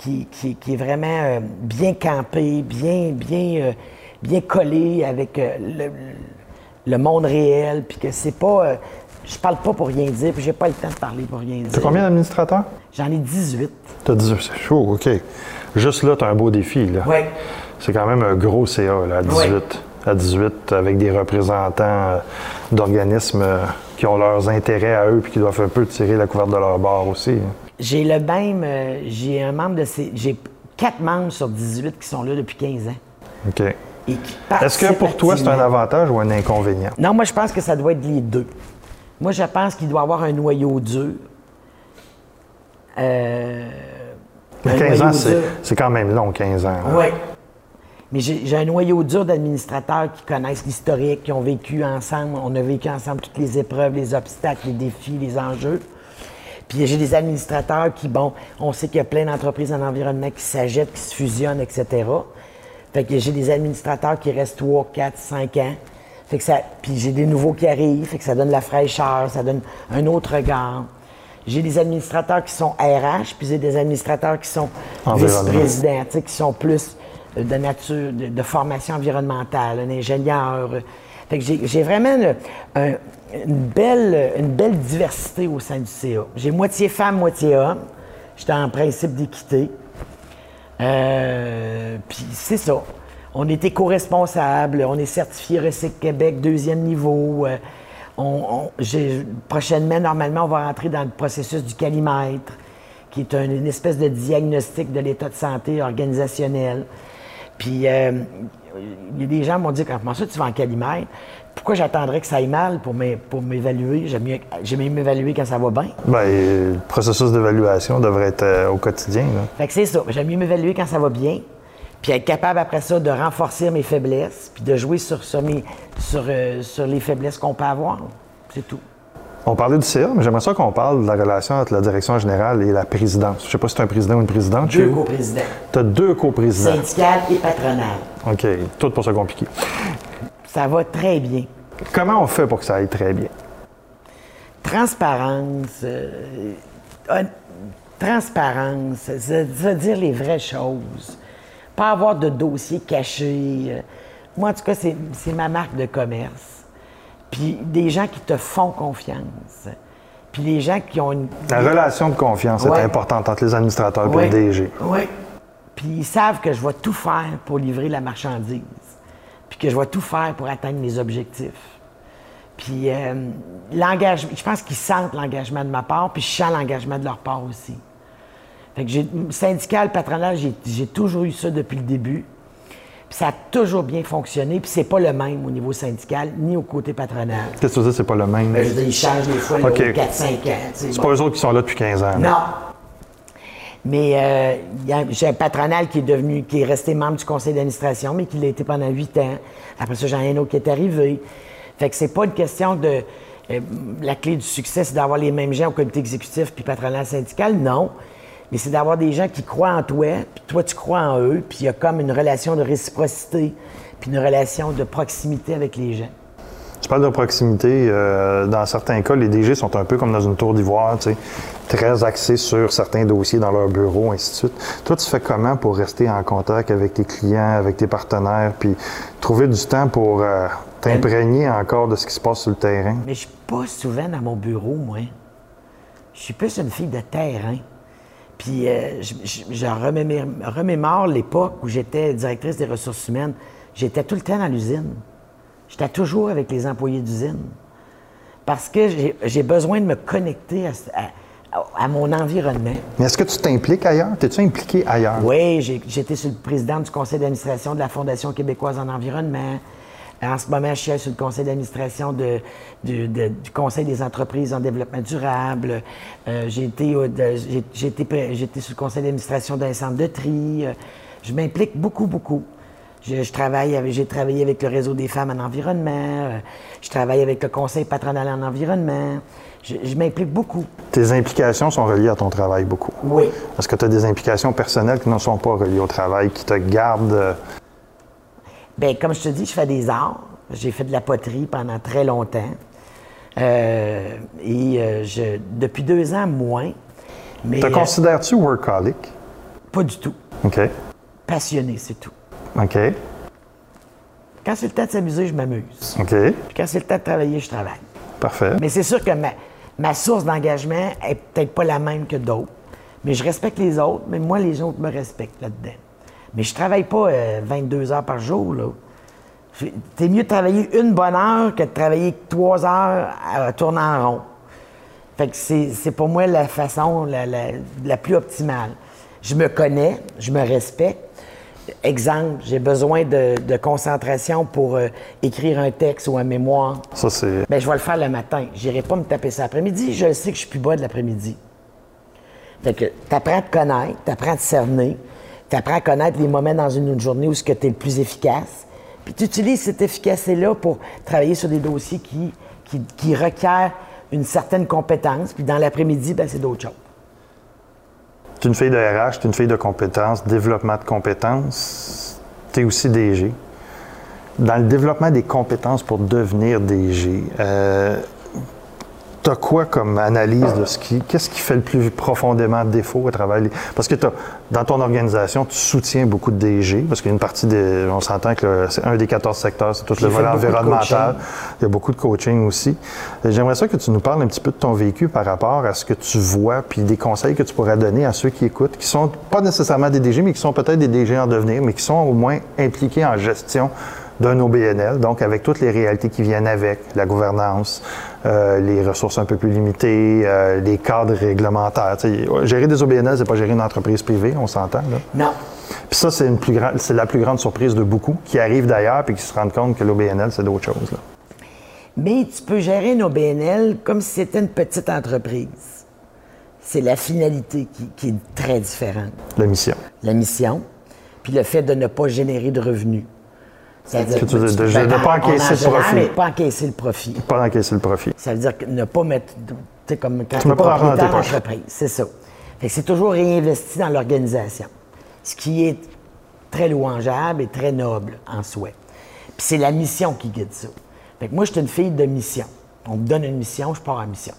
qui, qui, est vraiment euh, bien campée, bien, bien, euh, bien collée avec euh, le, le, monde réel, puis que c'est pas. je parle pas pour rien dire, puis j'ai pas le temps de parler pour rien dire. T'as combien d'administrateurs? J'en ai 18. T'as 18, c'est chaud, OK. Juste là, tu as un beau défi, là. Oui. C'est quand même un gros CA, là, à 18 à 18 avec des représentants d'organismes qui ont leurs intérêts à eux puis qui doivent un peu tirer la couverte de leur bord aussi. Hein. J'ai le même, euh, j'ai un membre de ces, j'ai quatre membres sur 18 qui sont là depuis 15 ans. OK. Est-ce que pour toi, c'est un avantage ou un inconvénient? Non, moi, je pense que ça doit être les deux. Moi, je pense qu'il doit y avoir un noyau dur. Euh, 15 ans, c'est quand même long, 15 ans. Oui. Mais j'ai un noyau dur d'administrateurs qui connaissent l'historique, qui ont vécu ensemble, on a vécu ensemble toutes les épreuves, les obstacles, les défis, les enjeux. Puis j'ai des administrateurs qui, bon, on sait qu'il y a plein d'entreprises en environnement qui s'ajettent, qui se fusionnent, etc. Fait que j'ai des administrateurs qui restent 3, 4, 5 ans. Fait que ça, puis j'ai des nouveaux qui arrivent, fait que ça donne la fraîcheur, ça donne un autre regard. j'ai des administrateurs qui sont RH, puis j'ai des administrateurs qui sont vice-présidents, qui sont plus de nature, de, de formation environnementale, un ingénieur. Fait que j'ai vraiment un- une belle, diversité au sein du CA. J'ai moitié femme, moitié homme. J'étais en principe d'équité. Euh, Puis c'est ça. On est éco-responsable, on est certifié Recycle Québec deuxième niveau. euh, prochainement, normalement, on va rentrer dans le processus du calimètre, qui est un- une espèce de diagnostic de l'état de santé organisationnel. Puis euh, il y a des gens qui m'ont dit comment ça tu vas en calimètre? Pourquoi j'attendrais que ça aille mal pour m'é- pour m'évaluer? J'aime mieux, m'évaluer quand ça va bien. Ben, le processus d'évaluation devrait être euh, au quotidien. là. Fait que c'est ça. J'aime mieux m'évaluer quand ça va bien, puis être capable après ça de renforcer mes faiblesses, puis de jouer sur, sur, mes, sur, euh, sur les faiblesses qu'on peut avoir. C'est tout. On parlait du CA, mais j'aimerais ça qu'on parle de la relation entre la direction générale et la présidence. Je sais pas si c'est un président ou une présidente. Deux coprésidents, Tu as deux coprésidents. syndical et patronal. OK, tout pour ça compliqué. Ça va très bien. Comment on fait pour que ça aille très bien? Transparence, euh, transparence, dire les vraies choses. Pas avoir de dossier caché. euh. Moi, en tout cas, c'est c'est ma marque de commerce. Puis des gens qui te font confiance. Puis les gens qui ont une. La relation de confiance Ouais. est importante entre les administrateurs et Ouais. le DG. Oui. Puis ils savent que je vais tout faire pour livrer la marchandise. Puis que je vais tout faire pour atteindre mes objectifs. Puis euh, l'engagement, je pense qu'ils sentent l'engagement de ma part, puis je sens l'engagement de leur part aussi. Fait que j'ai, syndical, patronal, j'ai, j'ai toujours eu ça depuis le début. Puis ça a toujours bien fonctionné, puis c'est pas le même au niveau syndical, ni au côté patronal. Qu'est-ce que tu veux dire, c'est pas le même? Ben, je veux dire, ils changent des fois, là, OK. aux 4-5 ans. C'est bon. pas eux autres qui sont là depuis 15 ans. Non. Mais euh, j'ai un patronal qui est devenu, qui est resté membre du conseil d'administration, mais qui l'a été pendant huit ans. Après ça, j'en ai un autre qui est arrivé. Fait que c'est pas une question de. euh, la clé du succès, c'est d'avoir les mêmes gens au comité exécutif puis patronal syndical. Non. Mais c'est d'avoir des gens qui croient en toi, puis toi, tu crois en eux, puis il y a comme une relation de réciprocité, puis une relation de proximité avec les gens. Tu parles de proximité. euh, dans certains cas, les DG sont un peu comme dans une tour d'ivoire, très axés sur certains dossiers dans leur bureau, ainsi de suite. Toi, tu fais comment pour rester en contact avec tes clients, avec tes partenaires, puis trouver du temps pour euh, t'imprégner encore de ce qui se passe sur le terrain? Mais je suis pas souvent dans mon bureau, moi. Je suis plus une fille de terrain. Puis euh, je remémore, remémore l'époque où j'étais directrice des ressources humaines. J'étais tout le temps dans l'usine. J'étais toujours avec les employés d'usine. Parce que j'ai- besoin de me connecter à, ce- à- à mon environnement. Mais est-ce que tu t'impliques ailleurs? T'es-tu impliqué ailleurs? Oui, j'étais sur le président du conseil d'administration de la Fondation québécoise en environnement. En ce moment, je suis sur le conseil d'administration de- du- de- du Conseil des entreprises en développement durable. Euh, j'ai été, été sur le conseil d'administration d'un centre de tri. Euh, je m'implique beaucoup, beaucoup. Je, je travaille j'ai travaillé avec le réseau des femmes en environnement. Euh, je travaille avec le conseil patronal en environnement. Je, je m'implique beaucoup. Tes implications sont reliées à ton travail beaucoup. Oui. Est-ce que tu as des implications personnelles qui ne sont pas reliées au travail, qui te gardent... euh, Bien, comme je te dis, je fais des arts. J'ai fait de la poterie pendant très longtemps. Euh, et euh, je, depuis deux ans, moins. Mais Te euh, considères-tu workaholic? pas du tout. OK. Passionné, c'est tout. OK. Quand c'est le temps de s'amuser, je m'amuse. OK. Puis quand c'est le temps de travailler, je travaille. Parfait. Mais c'est sûr que ma, ma source d'engagement est peut-être pas la même que d'autres. Mais je respecte les autres, mais moi, les autres me respectent là-dedans. Mais je travaille pas euh, 22 heures par jour, là. T'es mieux de travailler une bonne heure que de travailler trois heures à tourner en rond. Fait que c'est c'est pour moi la façon la, la- la plus optimale. Je me connais, je me respecte. Exemple, j'ai besoin de, de concentration pour euh, écrire un texte ou un mémoire. Ça, c'est... Ben, je vais le faire le matin. J'irai pas me taper ça l'après-midi. Je sais que je suis plus bas de l'après-midi. Fait que tu apprends à te connaître, tu apprends à te cerner, tu apprends à connaître les moments dans une, une journée où tu es le plus efficace. Puis tu utilises cette efficacité-là pour travailler sur des dossiers qui, qui, qui requièrent une certaine compétence. Puis dans l'après-midi, ben, c'est d'autres choses. Tu es une fille de RH, tu es une fille de compétences, développement de compétences. Tu es aussi DG. Dans le développement des compétences pour devenir DG, tu tu as quoi comme analyse de ce qui. Qu'est-ce qui fait le plus profondément défaut à travers les. Parce que dans ton organisation, tu soutiens beaucoup de DG, parce qu'il y a une partie des. On s'entend que c'est un des 14 secteurs, c'est tout le volet environnemental. Il y a beaucoup de coaching aussi. J'aimerais ça que tu nous parles un petit peu de ton vécu par rapport à ce que tu vois, puis des conseils que tu pourrais donner à ceux qui écoutent, qui sont pas nécessairement des DG, mais qui sont peut-être des DG en devenir, mais qui sont au moins impliqués en gestion d'un OBNL, donc avec toutes les réalités qui viennent avec, la gouvernance, euh, les ressources un peu plus limitées, euh, les cadres réglementaires. gérer des OBNL, c'est pas gérer une entreprise privée, on s'entend. Là. Non. Puis ça, c'est, une plus grande, c'est la plus grande surprise de beaucoup qui arrivent d'ailleurs puis qui se rendent compte que l'OBNL, c'est d'autres choses. Là. Mais tu peux gérer une OBNL comme si c'était une petite entreprise. C'est la finalité qui, qui est très différente. La mission. La mission, puis le fait de ne pas générer de revenus. C'est-à-dire de, ne pas encaisser le profit. Pas encaisser le profit. Pas encaisser le profit. Ça veut dire que ne pas mettre, tu sais, comme quand tu es propriétaire d'entreprise, c'est ça. c'est toujours réinvesti dans l'organisation, ce qui est très louangeable et très noble en soi. Puis c'est la mission qui guide ça. Fait que moi, je suis une fille de mission. On me donne une mission, je pars en mission.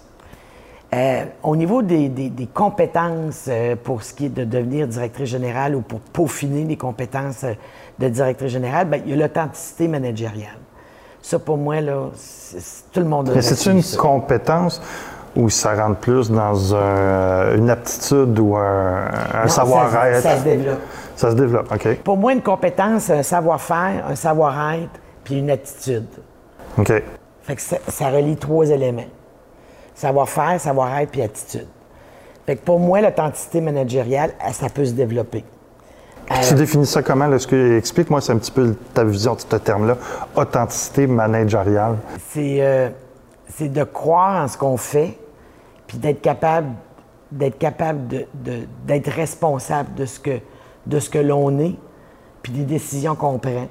Euh, au niveau des, compétences euh, pour ce qui est de devenir directrice générale ou pour peaufiner les compétences euh, de directrice générale, bien, il y a l'authenticité managériale. Ça, pour moi, là, tout le monde Mais c'est une compétence ou ça rentre plus dans une aptitude ou un, savoir-être? Ça, se développe. Ça se développe, OK. Pour moi, une compétence, un savoir-faire, un savoir-être, puis une attitude. OK. Fait que ça, ça relie trois éléments. Savoir-faire, savoir-être, puis attitude. Fait que pour moi, l'authenticité managériale, ça peut se développer. Tu définis ça comment? Explique-moi, c'est un petit peu ta vision de ce terme-là. Authenticité managériale. Euh, c'est de croire en ce qu'on fait, puis d'être capable d'être capable d'être responsable de ce que, de ce que l'on est, puis des décisions qu'on prend.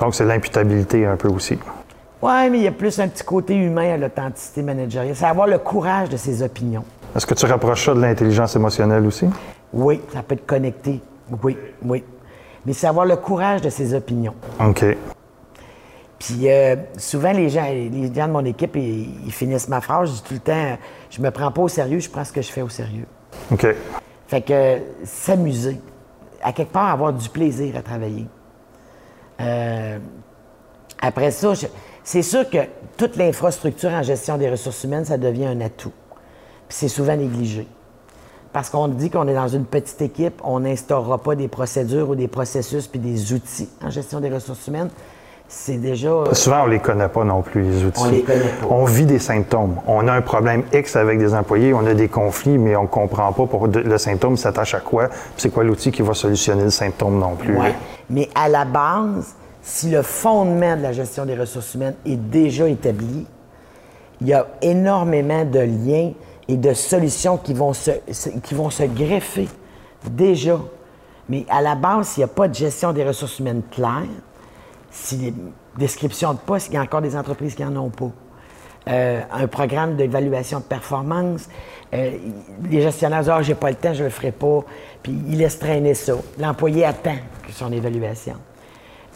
Donc, c'est l'imputabilité un peu aussi. Oui, mais il y a plus un petit côté humain à l'authenticité managériale. C'est avoir le courage de ses opinions. Est-ce que tu rapproches ça de l'intelligence émotionnelle aussi? Oui, ça peut être connecté. Oui, oui. Mais c'est avoir le courage de ses opinions. OK. Puis euh, souvent, les gens, les gens de mon équipe, ils, finissent ma phrase, je dis tout le temps, je me prends pas au sérieux, je prends ce que je fais au sérieux. OK. Fait que s'amuser, à quelque part, avoir du plaisir à travailler. Euh, après ça, je, c'est sûr que toute l'infrastructure en gestion des ressources humaines, ça devient un atout. Puis c'est souvent négligé. Parce qu'on dit qu'on est dans une petite équipe, on n'instaurera pas des procédures ou des processus puis des outils en gestion des ressources humaines. C'est déjà. Euh, souvent, on ne les connaît pas non plus, les outils. On les connaît pas. On vit des symptômes. On a un problème X avec des employés, on a des conflits, mais on ne comprend pas pour le symptôme s'attache à quoi, c'est quoi l'outil qui va solutionner le symptôme non plus. Oui. Mais à la base, si le fondement de la gestion des ressources humaines est déjà établi, il y a énormément de liens et de solutions qui vont se, qui vont se greffer déjà. Mais à la base, s'il n'y a pas de gestion des ressources humaines claire, si les descriptions de postes, il y a encore des entreprises qui n'en ont pas. Euh, un programme d'évaluation de performance, euh, les gestionnaires disent Ah, j'ai pas le temps, je le ferai pas, puis ils laissent traîner ça. L'employé attend son évaluation.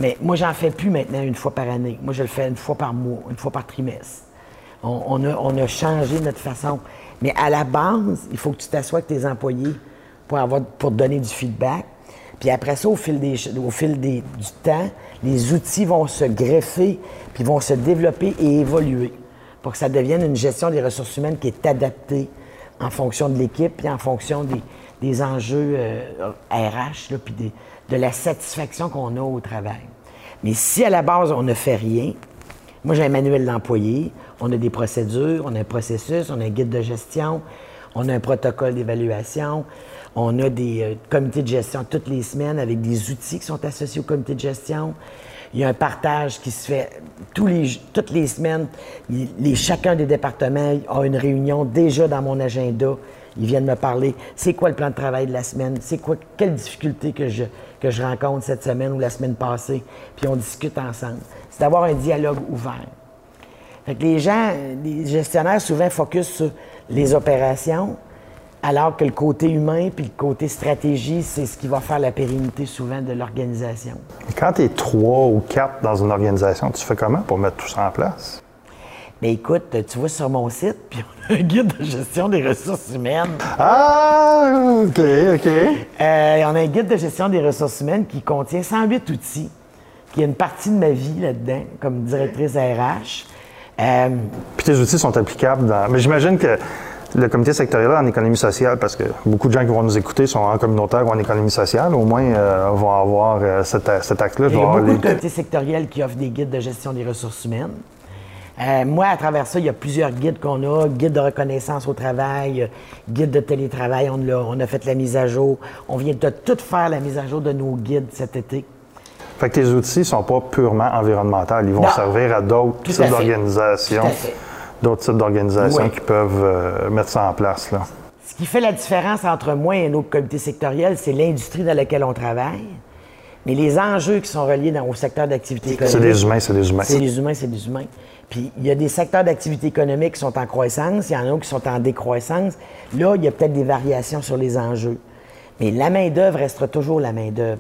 Mais moi, j'en fais plus maintenant une fois par année. Moi, je le fais une fois par mois, une fois par trimestre. On, a, changé notre façon. Mais à la base, il faut que tu t'assoies avec tes employés pour, avoir, pour donner du feedback. Puis après ça, au fil, des, au fil du temps, les outils vont se greffer, puis vont se développer et évoluer pour que ça devienne une gestion des ressources humaines qui est adaptée en fonction de l'équipe, puis en fonction des, enjeux RH, euh, puis des, de la satisfaction qu'on a au travail. Mais si à la base, on ne fait rien, moi j'ai un manuel d'employé, on a des procédures, on a un processus, on a un guide de gestion, on a un protocole d'évaluation, on a des euh, comités de gestion toutes les semaines avec des outils qui sont associés au comité de gestion. Il y a un partage qui se fait toutes les semaines. Chacun des départements a une réunion déjà dans mon agenda. Ils viennent me parler. C'est quoi le plan de travail de la semaine? C'est quoi, quelles difficultés que je, que je rencontre cette semaine ou la semaine passée, puis on discute ensemble. C'est d'avoir un dialogue ouvert. Fait que les gens, les gestionnaires souvent focus sur les opérations, alors que le côté humain puis le côté stratégie, c'est ce qui va faire la pérennité souvent de l'organisation. Quand tu es trois ou quatre dans une organisation, tu fais comment pour mettre tout ça en place? Mais écoute, tu vois sur mon site, puis on a un guide de gestion des ressources humaines. Ah, OK, OK. Euh, on a un guide de gestion des ressources humaines qui contient 108 outils, qui a une partie de ma vie là-dedans, comme directrice RH. Euh, Puis tes outils sont applicables dans. Mais j'imagine que le comité sectoriel en économie sociale, parce que beaucoup de gens qui vont nous écouter sont en communautaire ou en économie sociale, au moins euh, vont avoir euh, cet, cet acte-là. il y a beaucoup les- de comités sectoriels qui offrent des guides de gestion des ressources humaines. Euh, moi, à travers ça, il y a plusieurs guides qu'on a. Guide de reconnaissance au travail, guide de télétravail, on, l'a- on a fait la mise à jour. On vient de tout faire la mise à jour de nos guides cet été. Fait que tes outils sont pas purement environnementaux. Ils vont Non. servir à d'autres types d'organisations. D'autres types d'organisations Oui. qui peuvent euh, mettre ça en place. Là. Ce qui fait la différence entre moi et un autre comité sectoriel, c'est l'industrie dans laquelle on travaille, mais les enjeux qui sont reliés dans- au secteur d'activité économique. C'est des humains, c'est des humains. C'est des humains, c'est des humains. Puis il y a des secteurs d'activité économique qui sont en croissance, il y en a qui sont en décroissance. Là, il y a peut-être des variations sur les enjeux. Mais la main-d'œuvre restera toujours la main-d'œuvre.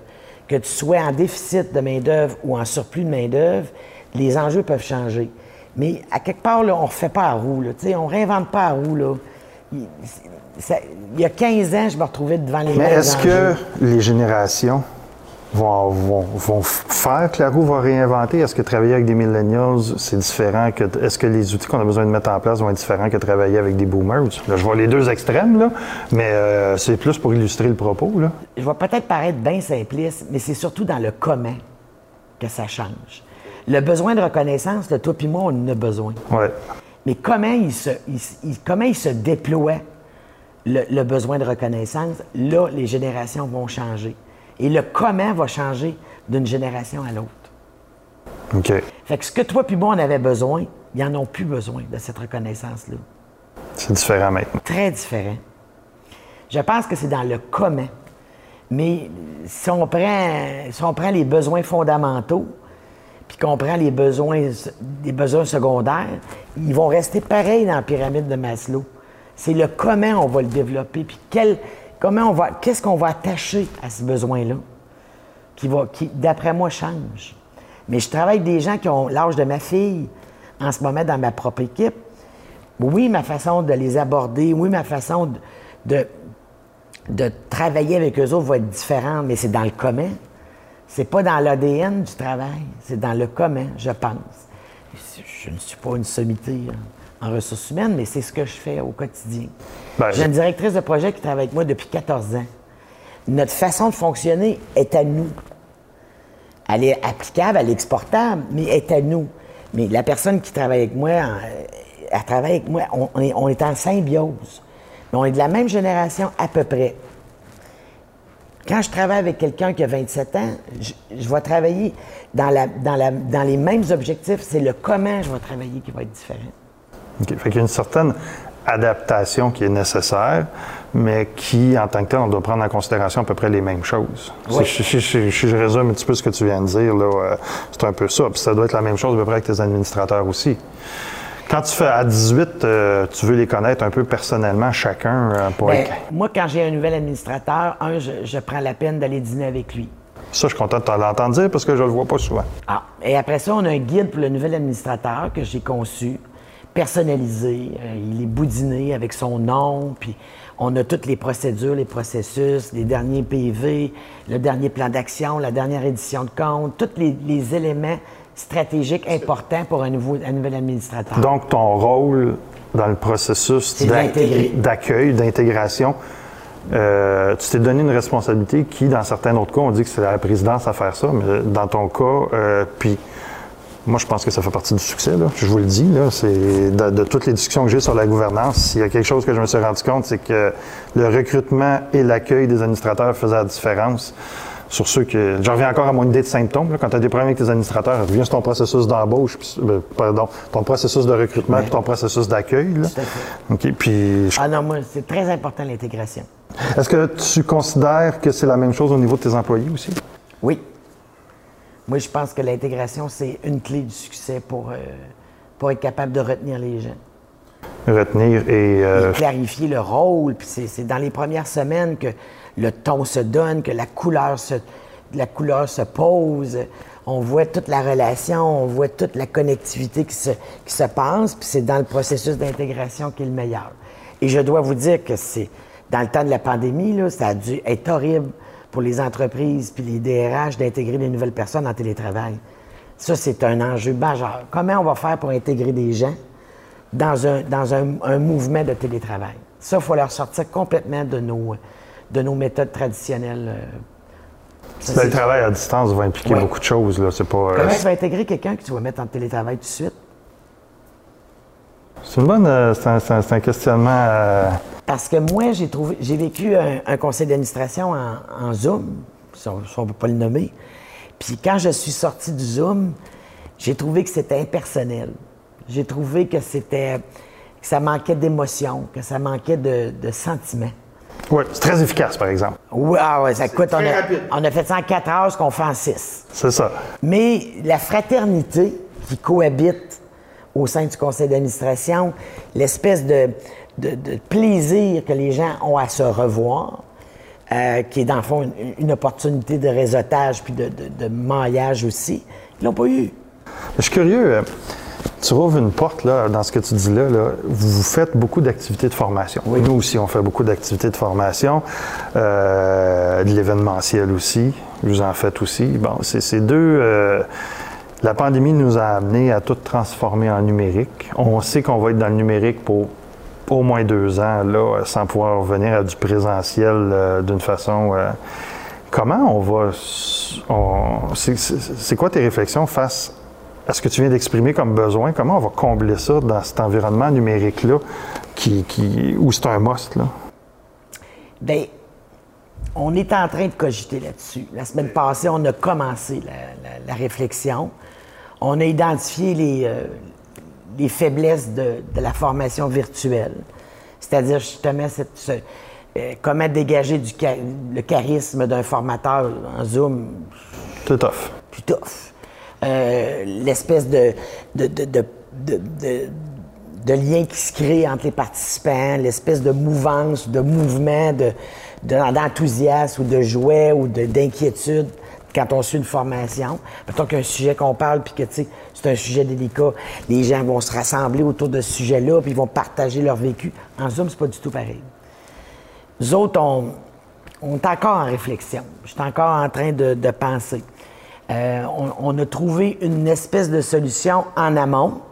Que tu sois en déficit de main-d'œuvre ou en surplus de main-d'œuvre, les enjeux peuvent changer. Mais à quelque part, là, on ne refait pas à roue. Là. On ne réinvente pas à roue. Là. Il, ça- il y a 15 ans, je me retrouvais devant les Mais mêmes est-ce que les générations vont, vont, vont faire que la roue va réinventer? Est-ce que travailler avec des millennials, c'est différent que. Est-ce que les outils qu'on a besoin de mettre en place vont être différents que travailler avec des boomers? Là, je vois les deux extrêmes, là, mais euh, c'est plus pour illustrer le propos. Là. je vais peut-être paraître bien simpliste, mais c'est surtout dans le comment que ça change. Le besoin de reconnaissance, le toi puis moi, on en a besoin. Ouais. Mais comment il se, il- il- comment il se déploie le, le besoin de reconnaissance, là, les générations vont changer. Et le comment va changer d'une génération à l'autre. OK. Fait que ce que toi puis moi, on avait besoin, ils n'en ont plus besoin de cette reconnaissance-là. C'est différent maintenant. Très différent. Je pense que c'est dans le comment. Mais si on prend, si on prend les besoins fondamentaux, puis qu'on prend les besoins, les besoins secondaires, ils vont rester pareils dans la pyramide de Maslow. C'est le comment on va le développer, puis quel, comment on va, qu'est-ce qu'on va attacher à ce besoin-là, qui, va, qui, d'après moi, change. Mais je travaille avec des gens qui ont l'âge de ma fille en ce moment dans ma propre équipe. Oui, ma façon de les aborder, oui, ma façon de, travailler avec eux autres va être différente, mais c'est dans le comment. C'est pas dans l'ADN du travail, c'est dans le comment, je pense. Je ne suis pas une sommité en, en ressources humaines, mais c'est ce que je fais au quotidien. Ben, J'ai une directrice de projet qui travaille avec moi depuis 14 ans. Notre façon de fonctionner est à nous. Elle est applicable, elle est exportable, mais est à nous. Mais la personne qui travaille avec moi, elle travaille avec moi, on, on est, on est en symbiose. Mais on est de la même génération à peu près. Quand je travaille avec quelqu'un qui a 27 ans, je, je vais travailler dans, la, dans, la, dans les mêmes objectifs. C'est le comment je vais travailler qui va être différent. Fait qu'il y a une certaine adaptation qui est nécessaire, mais qui, en tant que tel, on doit prendre en considération à peu près les mêmes choses. Oui. Si, je résume un petit peu ce que tu viens de dire, là, euh, c'est un peu ça. Puis ça doit être la même chose à peu près avec tes administrateurs aussi. Quand tu fais à 18, euh, tu veux les connaître un peu personnellement, chacun, euh, pour Ben, être- moi, quand j'ai un nouvel administrateur, un, je, prends la peine d'aller dîner avec lui. Ça, je suis content de t'en- l'entendre dire parce que je le vois pas souvent. Ah, et après ça, on a un guide pour le nouvel administrateur que j'ai conçu, personnalisé. Euh, il est boudiné avec son nom, puis on a toutes les procédures, les processus, les derniers PV, le dernier plan d'action, la dernière édition de compte, tous les, les éléments stratégiques importants pour un, nouveau, un nouvel administrateur. Donc, ton rôle dans le processus d'accueil, d'intégration, euh, tu t'es donné une responsabilité qui, dans certains autres cas, on dit que c'est la présidence à faire ça, mais dans ton cas, euh, puis moi, je pense que ça fait partie du succès, là. je vous le dis, là, c'est de, de toutes les discussions que j'ai sur la gouvernance, s'il y a quelque chose que je me suis rendu compte, c'est que le recrutement et l'accueil des administrateurs faisaient la différence sur ceux que. Je reviens encore à mon idée de symptômes. là. Quand tu as des problèmes avec tes administrateurs, reviens sur ton processus d'embauche, puis- euh, pardon, ton processus de recrutement puis ton processus d'accueil. là. Tout à fait. OK. Puis, je- Ah non, moi, c'est très important l'intégration. est-ce que tu considères que c'est la même chose au niveau de tes employés aussi? Oui. Moi, je pense que l'intégration, c'est une clé du succès pour, euh, pour être capable de retenir les gens. Retenir et. euh, Et clarifier le rôle. Puis c'est, c'est dans les premières semaines que le ton se donne, que la couleur se, la couleur se pose. on voit toute la relation, on voit toute la connectivité qui se, qui se passe, puis c'est dans le processus d'intégration qui est le meilleur. Et je dois vous dire que c'est, dans le temps de la pandémie, là, ça a dû être horrible pour les entreprises puis les DRH d'intégrer des nouvelles personnes en télétravail. Ça, c'est un enjeu majeur. Comment on va faire pour intégrer des gens dans un, dans un, mouvement de télétravail? Ça, il faut leur sortir complètement de nos, de nos méthodes traditionnelles. Euh. le travail à distance va impliquer beaucoup de choses. Là. Pas, euh, Comment tu vas intégrer quelqu'un que tu vas mettre en télétravail tout de suite? C'est une bonne. Euh, c'est un, questionnement. Parce que moi, j'ai trouvé. J'ai vécu un, conseil d'administration en, Zoom, si on ne peut pas le nommer. Puis quand je suis sorti du Zoom, j'ai trouvé que c'était impersonnel. J'ai trouvé que c'était. que ça manquait d'émotion, que ça manquait de, de sentiments. Oui, c'est très efficace, par exemple. Oui, ah ouais, ça coûte. On a, on a, fait ça en quatre heures, ce qu'on fait en six. C'est ça. Mais la fraternité qui cohabite au sein du conseil d'administration, l'espèce de, plaisir que les gens ont à se revoir, euh, qui est dans le fond une, opportunité de réseautage puis de, maillage aussi, ils l'ont pas eu. Je suis curieux. Euh, tu rouvres une porte là, dans ce que tu dis là, Vous faites beaucoup d'activités de formation. Oui. Nous aussi, on fait beaucoup d'activités de formation, euh, de l'événementiel aussi. Vous en faites aussi. Bon, c'est ces deux. Euh, la pandémie nous a amené à tout transformer en numérique. On sait qu'on va être dans le numérique pour au moins deux ans, là, sans pouvoir revenir à du présentiel euh, d'une façon. comment on va. c'est quoi tes réflexions face à ce que tu viens d'exprimer comme besoin, comment on va combler ça dans cet environnement numérique-là qui, où c'est un must? Là? Bien, on est en train de cogiter là-dessus. La semaine passée, on a commencé la, réflexion. On a identifié les, euh, les faiblesses de, la formation virtuelle, c'est-à-dire justement cette, euh, comment dégager du, le charisme d'un formateur en Zoom. Tout tough. Tout tough. Euh, l'espèce de, de, de, de, lien qui se crée entre les participants, l'espèce de mouvance, de mouvement, d'enthousiasme ou de joie ou d'inquiétude quand on suit une formation. Plutôt qu'un sujet qu'on parle, puis que, tu sais, c'est un sujet délicat, les gens vont se rassembler autour de ce sujet-là, puis ils vont partager leur vécu. En Zoom, c'est pas du tout pareil. Nous autres, on, on est encore en réflexion. Je suis encore en train de, penser. Euh, on, a trouvé une espèce de solution en amont.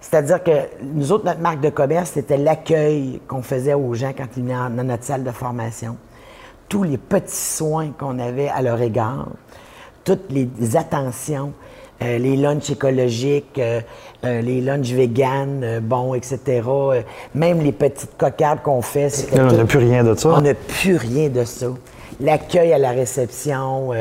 C'est-à-dire que nous autres, notre marque de commerce, c'était l'accueil qu'on faisait aux gens quand ils venaient dans notre salle de formation. Tous les petits soins qu'on avait à leur égard, toutes les attentions, euh, les lunchs écologiques, euh, les lunchs véganes, bon, etc. même les petites cocardes qu'on fait. On n'a plus rien de ça. On n'a plus rien de ça. L'accueil à la réception,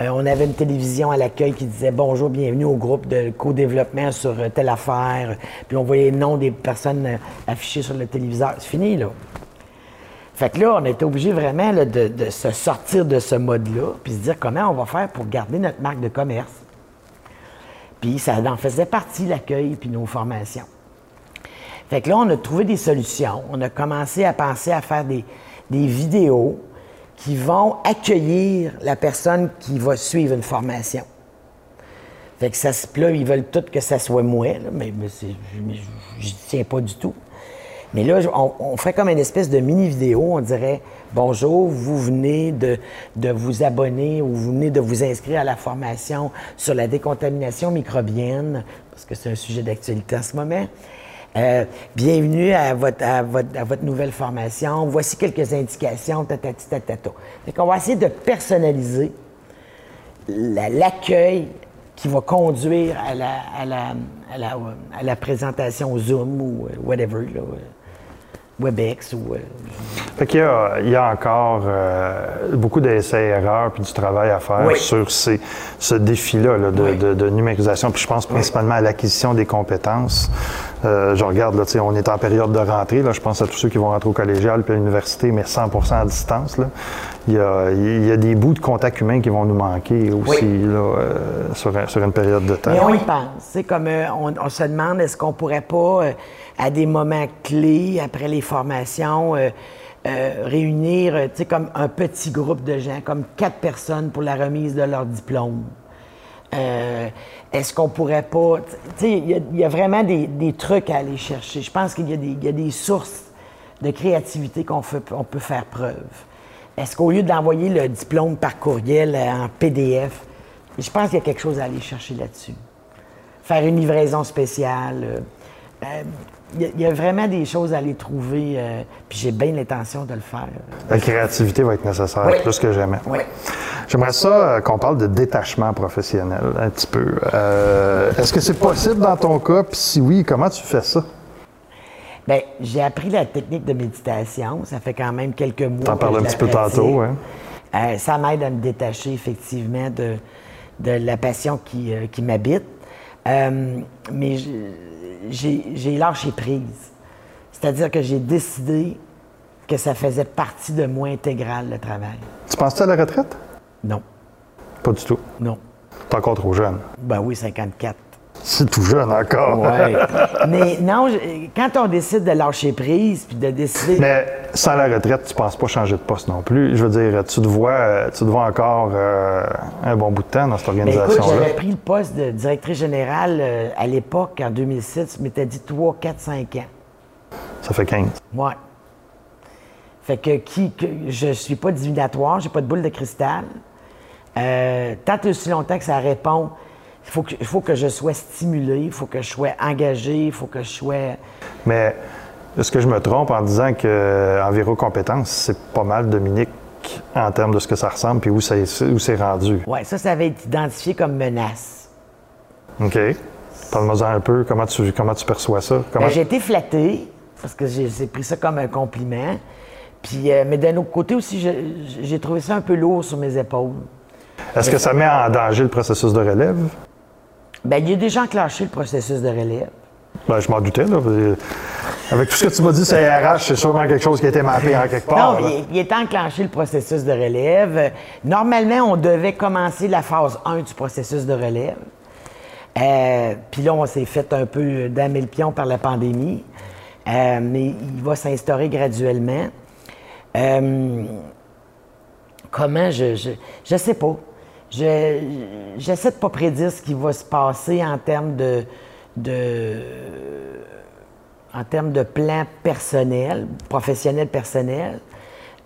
euh, on avait une télévision à l'accueil qui disait bonjour, bienvenue au groupe de co-développement sur euh, telle affaire. Puis on voyait le nom des personnes euh, affichées sur le téléviseur. C'est fini, là. Fait que là, on était obligé vraiment de, se sortir de ce mode-là, puis se dire comment on va faire pour garder notre marque de commerce. Puis ça en faisait partie, l'accueil, puis nos formations. Fait que là, on a trouvé des solutions. On a commencé à penser à faire des, vidéos qui vont accueillir la personne qui va suivre une formation. Fait que ça, là, ils veulent tout que ça soit moi, mais, je n'y tiens pas du tout. Mais là, on, ferait comme une espèce de mini-vidéo. On dirait Bonjour, vous venez de, vous abonner ou vous venez de vous inscrire à la formation sur la décontamination microbienne, parce que c'est un sujet d'actualité en ce moment. Euh, bienvenue à votre, nouvelle formation. Voici quelques indications, tatati, tatata. on va essayer de personnaliser l'accueil qui va conduire à la, à la, présentation Zoom ou euh, whatever. Là. WebEx ou. Euh, fait qu'il y a, il y a encore euh, beaucoup d'essais-erreurs puis du travail à faire sur ces, ce défi-là de, de, numérisation. Puis je pense principalement à l'acquisition des compétences. Euh, je regarde, là, on est en période de rentrée. Là, je pense à tous ceux qui vont rentrer au collégial puis à l'université, mais 100% à distance. Là. Il, y a, il y a des bouts de contact humain qui vont nous manquer aussi là, sur, sur, une période de temps. Mais on y pense. C'est comme on, on, se demande est-ce qu'on pourrait pas à des moments clés après les formations, euh, euh, réunir, tu sais, comme un petit groupe de gens, comme quatre personnes pour la remise de leur diplôme. Euh, est-ce qu'on pourrait pas. Tu sais, il y, a vraiment des, trucs à aller chercher. Je pense qu'il y, a des sources de créativité qu'on on peut faire preuve. Est-ce qu'au lieu d'envoyer le diplôme par courriel en PDF, je pense qu'il y a quelque chose à aller chercher là-dessus. Faire une livraison spéciale. Euh, euh, il y, a vraiment des choses à aller trouver, euh, puis j'ai bien l'intention de le faire. La créativité va être nécessaire, plus que jamais. Oui. J'aimerais ça qu'on parle de détachement professionnel un petit peu. Est-ce que c'est possible dans ton cas? Puis si oui, comment tu fais ça? Bien, j'ai appris la technique de méditation. Ça fait quand même quelques mois. T'en parles un petit peu tantôt, hein? ça m'aide à me détacher effectivement de, de la passion qui, qui m'habite. mais j'ai lâché prise. C'est-à-dire que j'ai décidé que ça faisait partie de moi intégrale, le travail. Tu penses-tu à la retraite? Non. Pas du tout? Non. T'es encore trop jeune? Ben oui, 54. C'est tout jeune encore. Mais non, quand on décide de lâcher prise puis de décider. Mais sans la retraite, tu ne penses pas changer de poste non plus. Je veux dire, tu te vois, tu te vois encore euh, un bon bout de temps dans cette organisation-là. J'avais pris le poste de directrice générale euh, à l'époque, en 2006. Je m'étais dit 3, 4, 5 ans. Ça fait 15. Oui. Fait que, qui, que je suis pas divinatoire, j'ai pas de boule de cristal. Euh, tant aussi longtemps que ça répond il faut, que, faut que je sois stimulé, il faut que je sois engagé, il faut que je sois. Mais est-ce que je me trompe en disant que Enviro Compétences, c'est pas mal, Dominique, en termes de ce que ça ressemble puis où c'est rendu? Oui, ça, ça avait été identifié comme menace. OK. Parle-moi un peu, comment tu, comment tu perçois ça? Ben, j'ai été flatté, parce que j'ai pris ça comme un compliment. Puis, euh, mais d'un autre côté aussi, j'ai trouvé ça un peu lourd sur mes épaules. Est-ce que ça met en danger le processus de relève? Bien, il a déjà enclenché le processus de relève. Bien, je m'en doutais, là. Avec tout ce que tu m'as dit, c'est RH, c'est sûrement quelque chose qui a été mappé en quelque part. Non, il, est enclenché le processus de relève. Normalement, on devait commencer la phase 1 du processus de relève. Euh, puis là, on s'est fait un peu damer le pion par la pandémie. Euh, mais il va s'instaurer graduellement. Euh, comment je, je. Je sais pas j'essaie de ne pas prédire ce qui va se passer en termes de, en termes de plan personnel, professionnel personnel.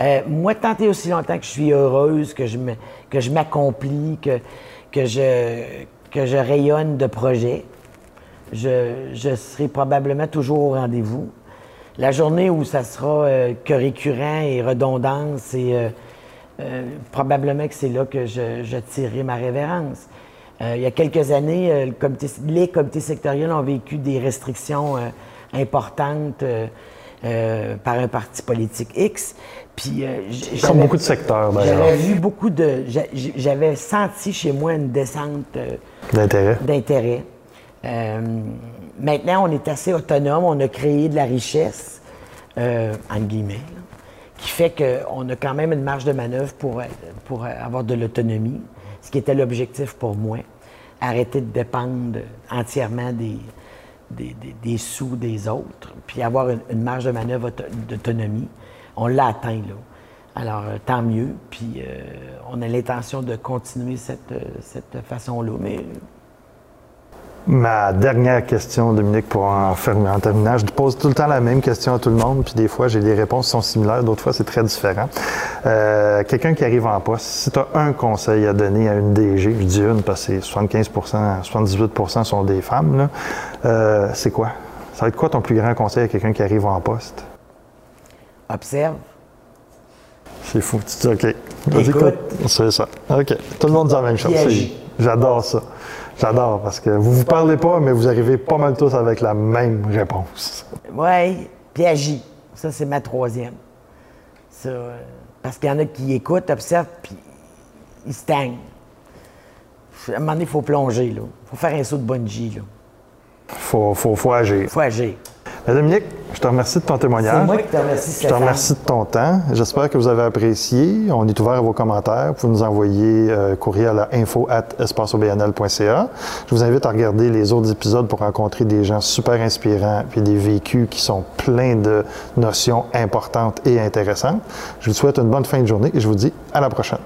Euh, moi, tant et aussi longtemps que je suis heureuse, que je que je m'accomplis, que, que, je, que je rayonne de projets, je, serai probablement toujours au rendez-vous. La journée où ça sera euh, que récurrent et redondant, c'est euh, euh, probablement que c'est là que je, je, tirerai ma révérence. Euh, il y a quelques années, euh, les comités sectoriels ont vécu des restrictions importantes par un parti politique X. Puis, Comme beaucoup de secteurs, d'ailleurs. J'avais vu beaucoup de. J'avais senti chez moi une descente d'intérêt. D'intérêt. maintenant, on est assez autonome, on a créé de la richesse, entre guillemets qui fait qu'on a quand même une marge de manœuvre pour, pour avoir de l'autonomie, ce qui était l'objectif pour moi. Arrêter de dépendre entièrement des, des, sous des autres, puis avoir une, marge de manœuvre d'autonomie. On l'a atteint, là. Alors, euh, tant mieux. Puis, euh, on a l'intention de continuer cette, euh, cette façon-là. Mais Ma dernière question, Dominique, pour en, fermer, en terminant. Je pose tout le temps la même question à tout le monde, puis des fois, j'ai des réponses qui sont similaires, d'autres fois, c'est très différent. Euh, quelqu'un qui arrive en poste, si tu as un conseil à donner à une DG, je dis une parce que 75% 78% sont des femmes, euh, c'est quoi? Ça va être quoi ton plus grand conseil à quelqu'un qui arrive en poste? Observe. C'est fou. Tu dis, OK. Écoute. C'est ça. OK. Tout le monde dit la même chose. J'adore ça. J'adore parce que vous vous parlez pas, mais vous arrivez pas mal tous avec la même réponse. Oui, puis agis. Ça, c'est ma troisième. parce qu'il y en a qui écoutent, observent, puis ils stagnent. À un moment donné, il faut plonger, là. Il faut faire un saut de bungee, là. Faut, faut, faut agir. Il faut agir. Dominique, je te remercie de ton témoignage. C'est moi qui te remercie, Je te remercie de ton temps. J'espère que vous avez apprécié. On est ouvert à vos commentaires. Vous pouvez nous envoyer euh, courriel à info at Je vous invite à regarder les autres épisodes pour rencontrer des gens super inspirants puis des vécus qui sont pleins de notions importantes et intéressantes. Je vous souhaite une bonne fin de journée et je vous dis à la prochaine.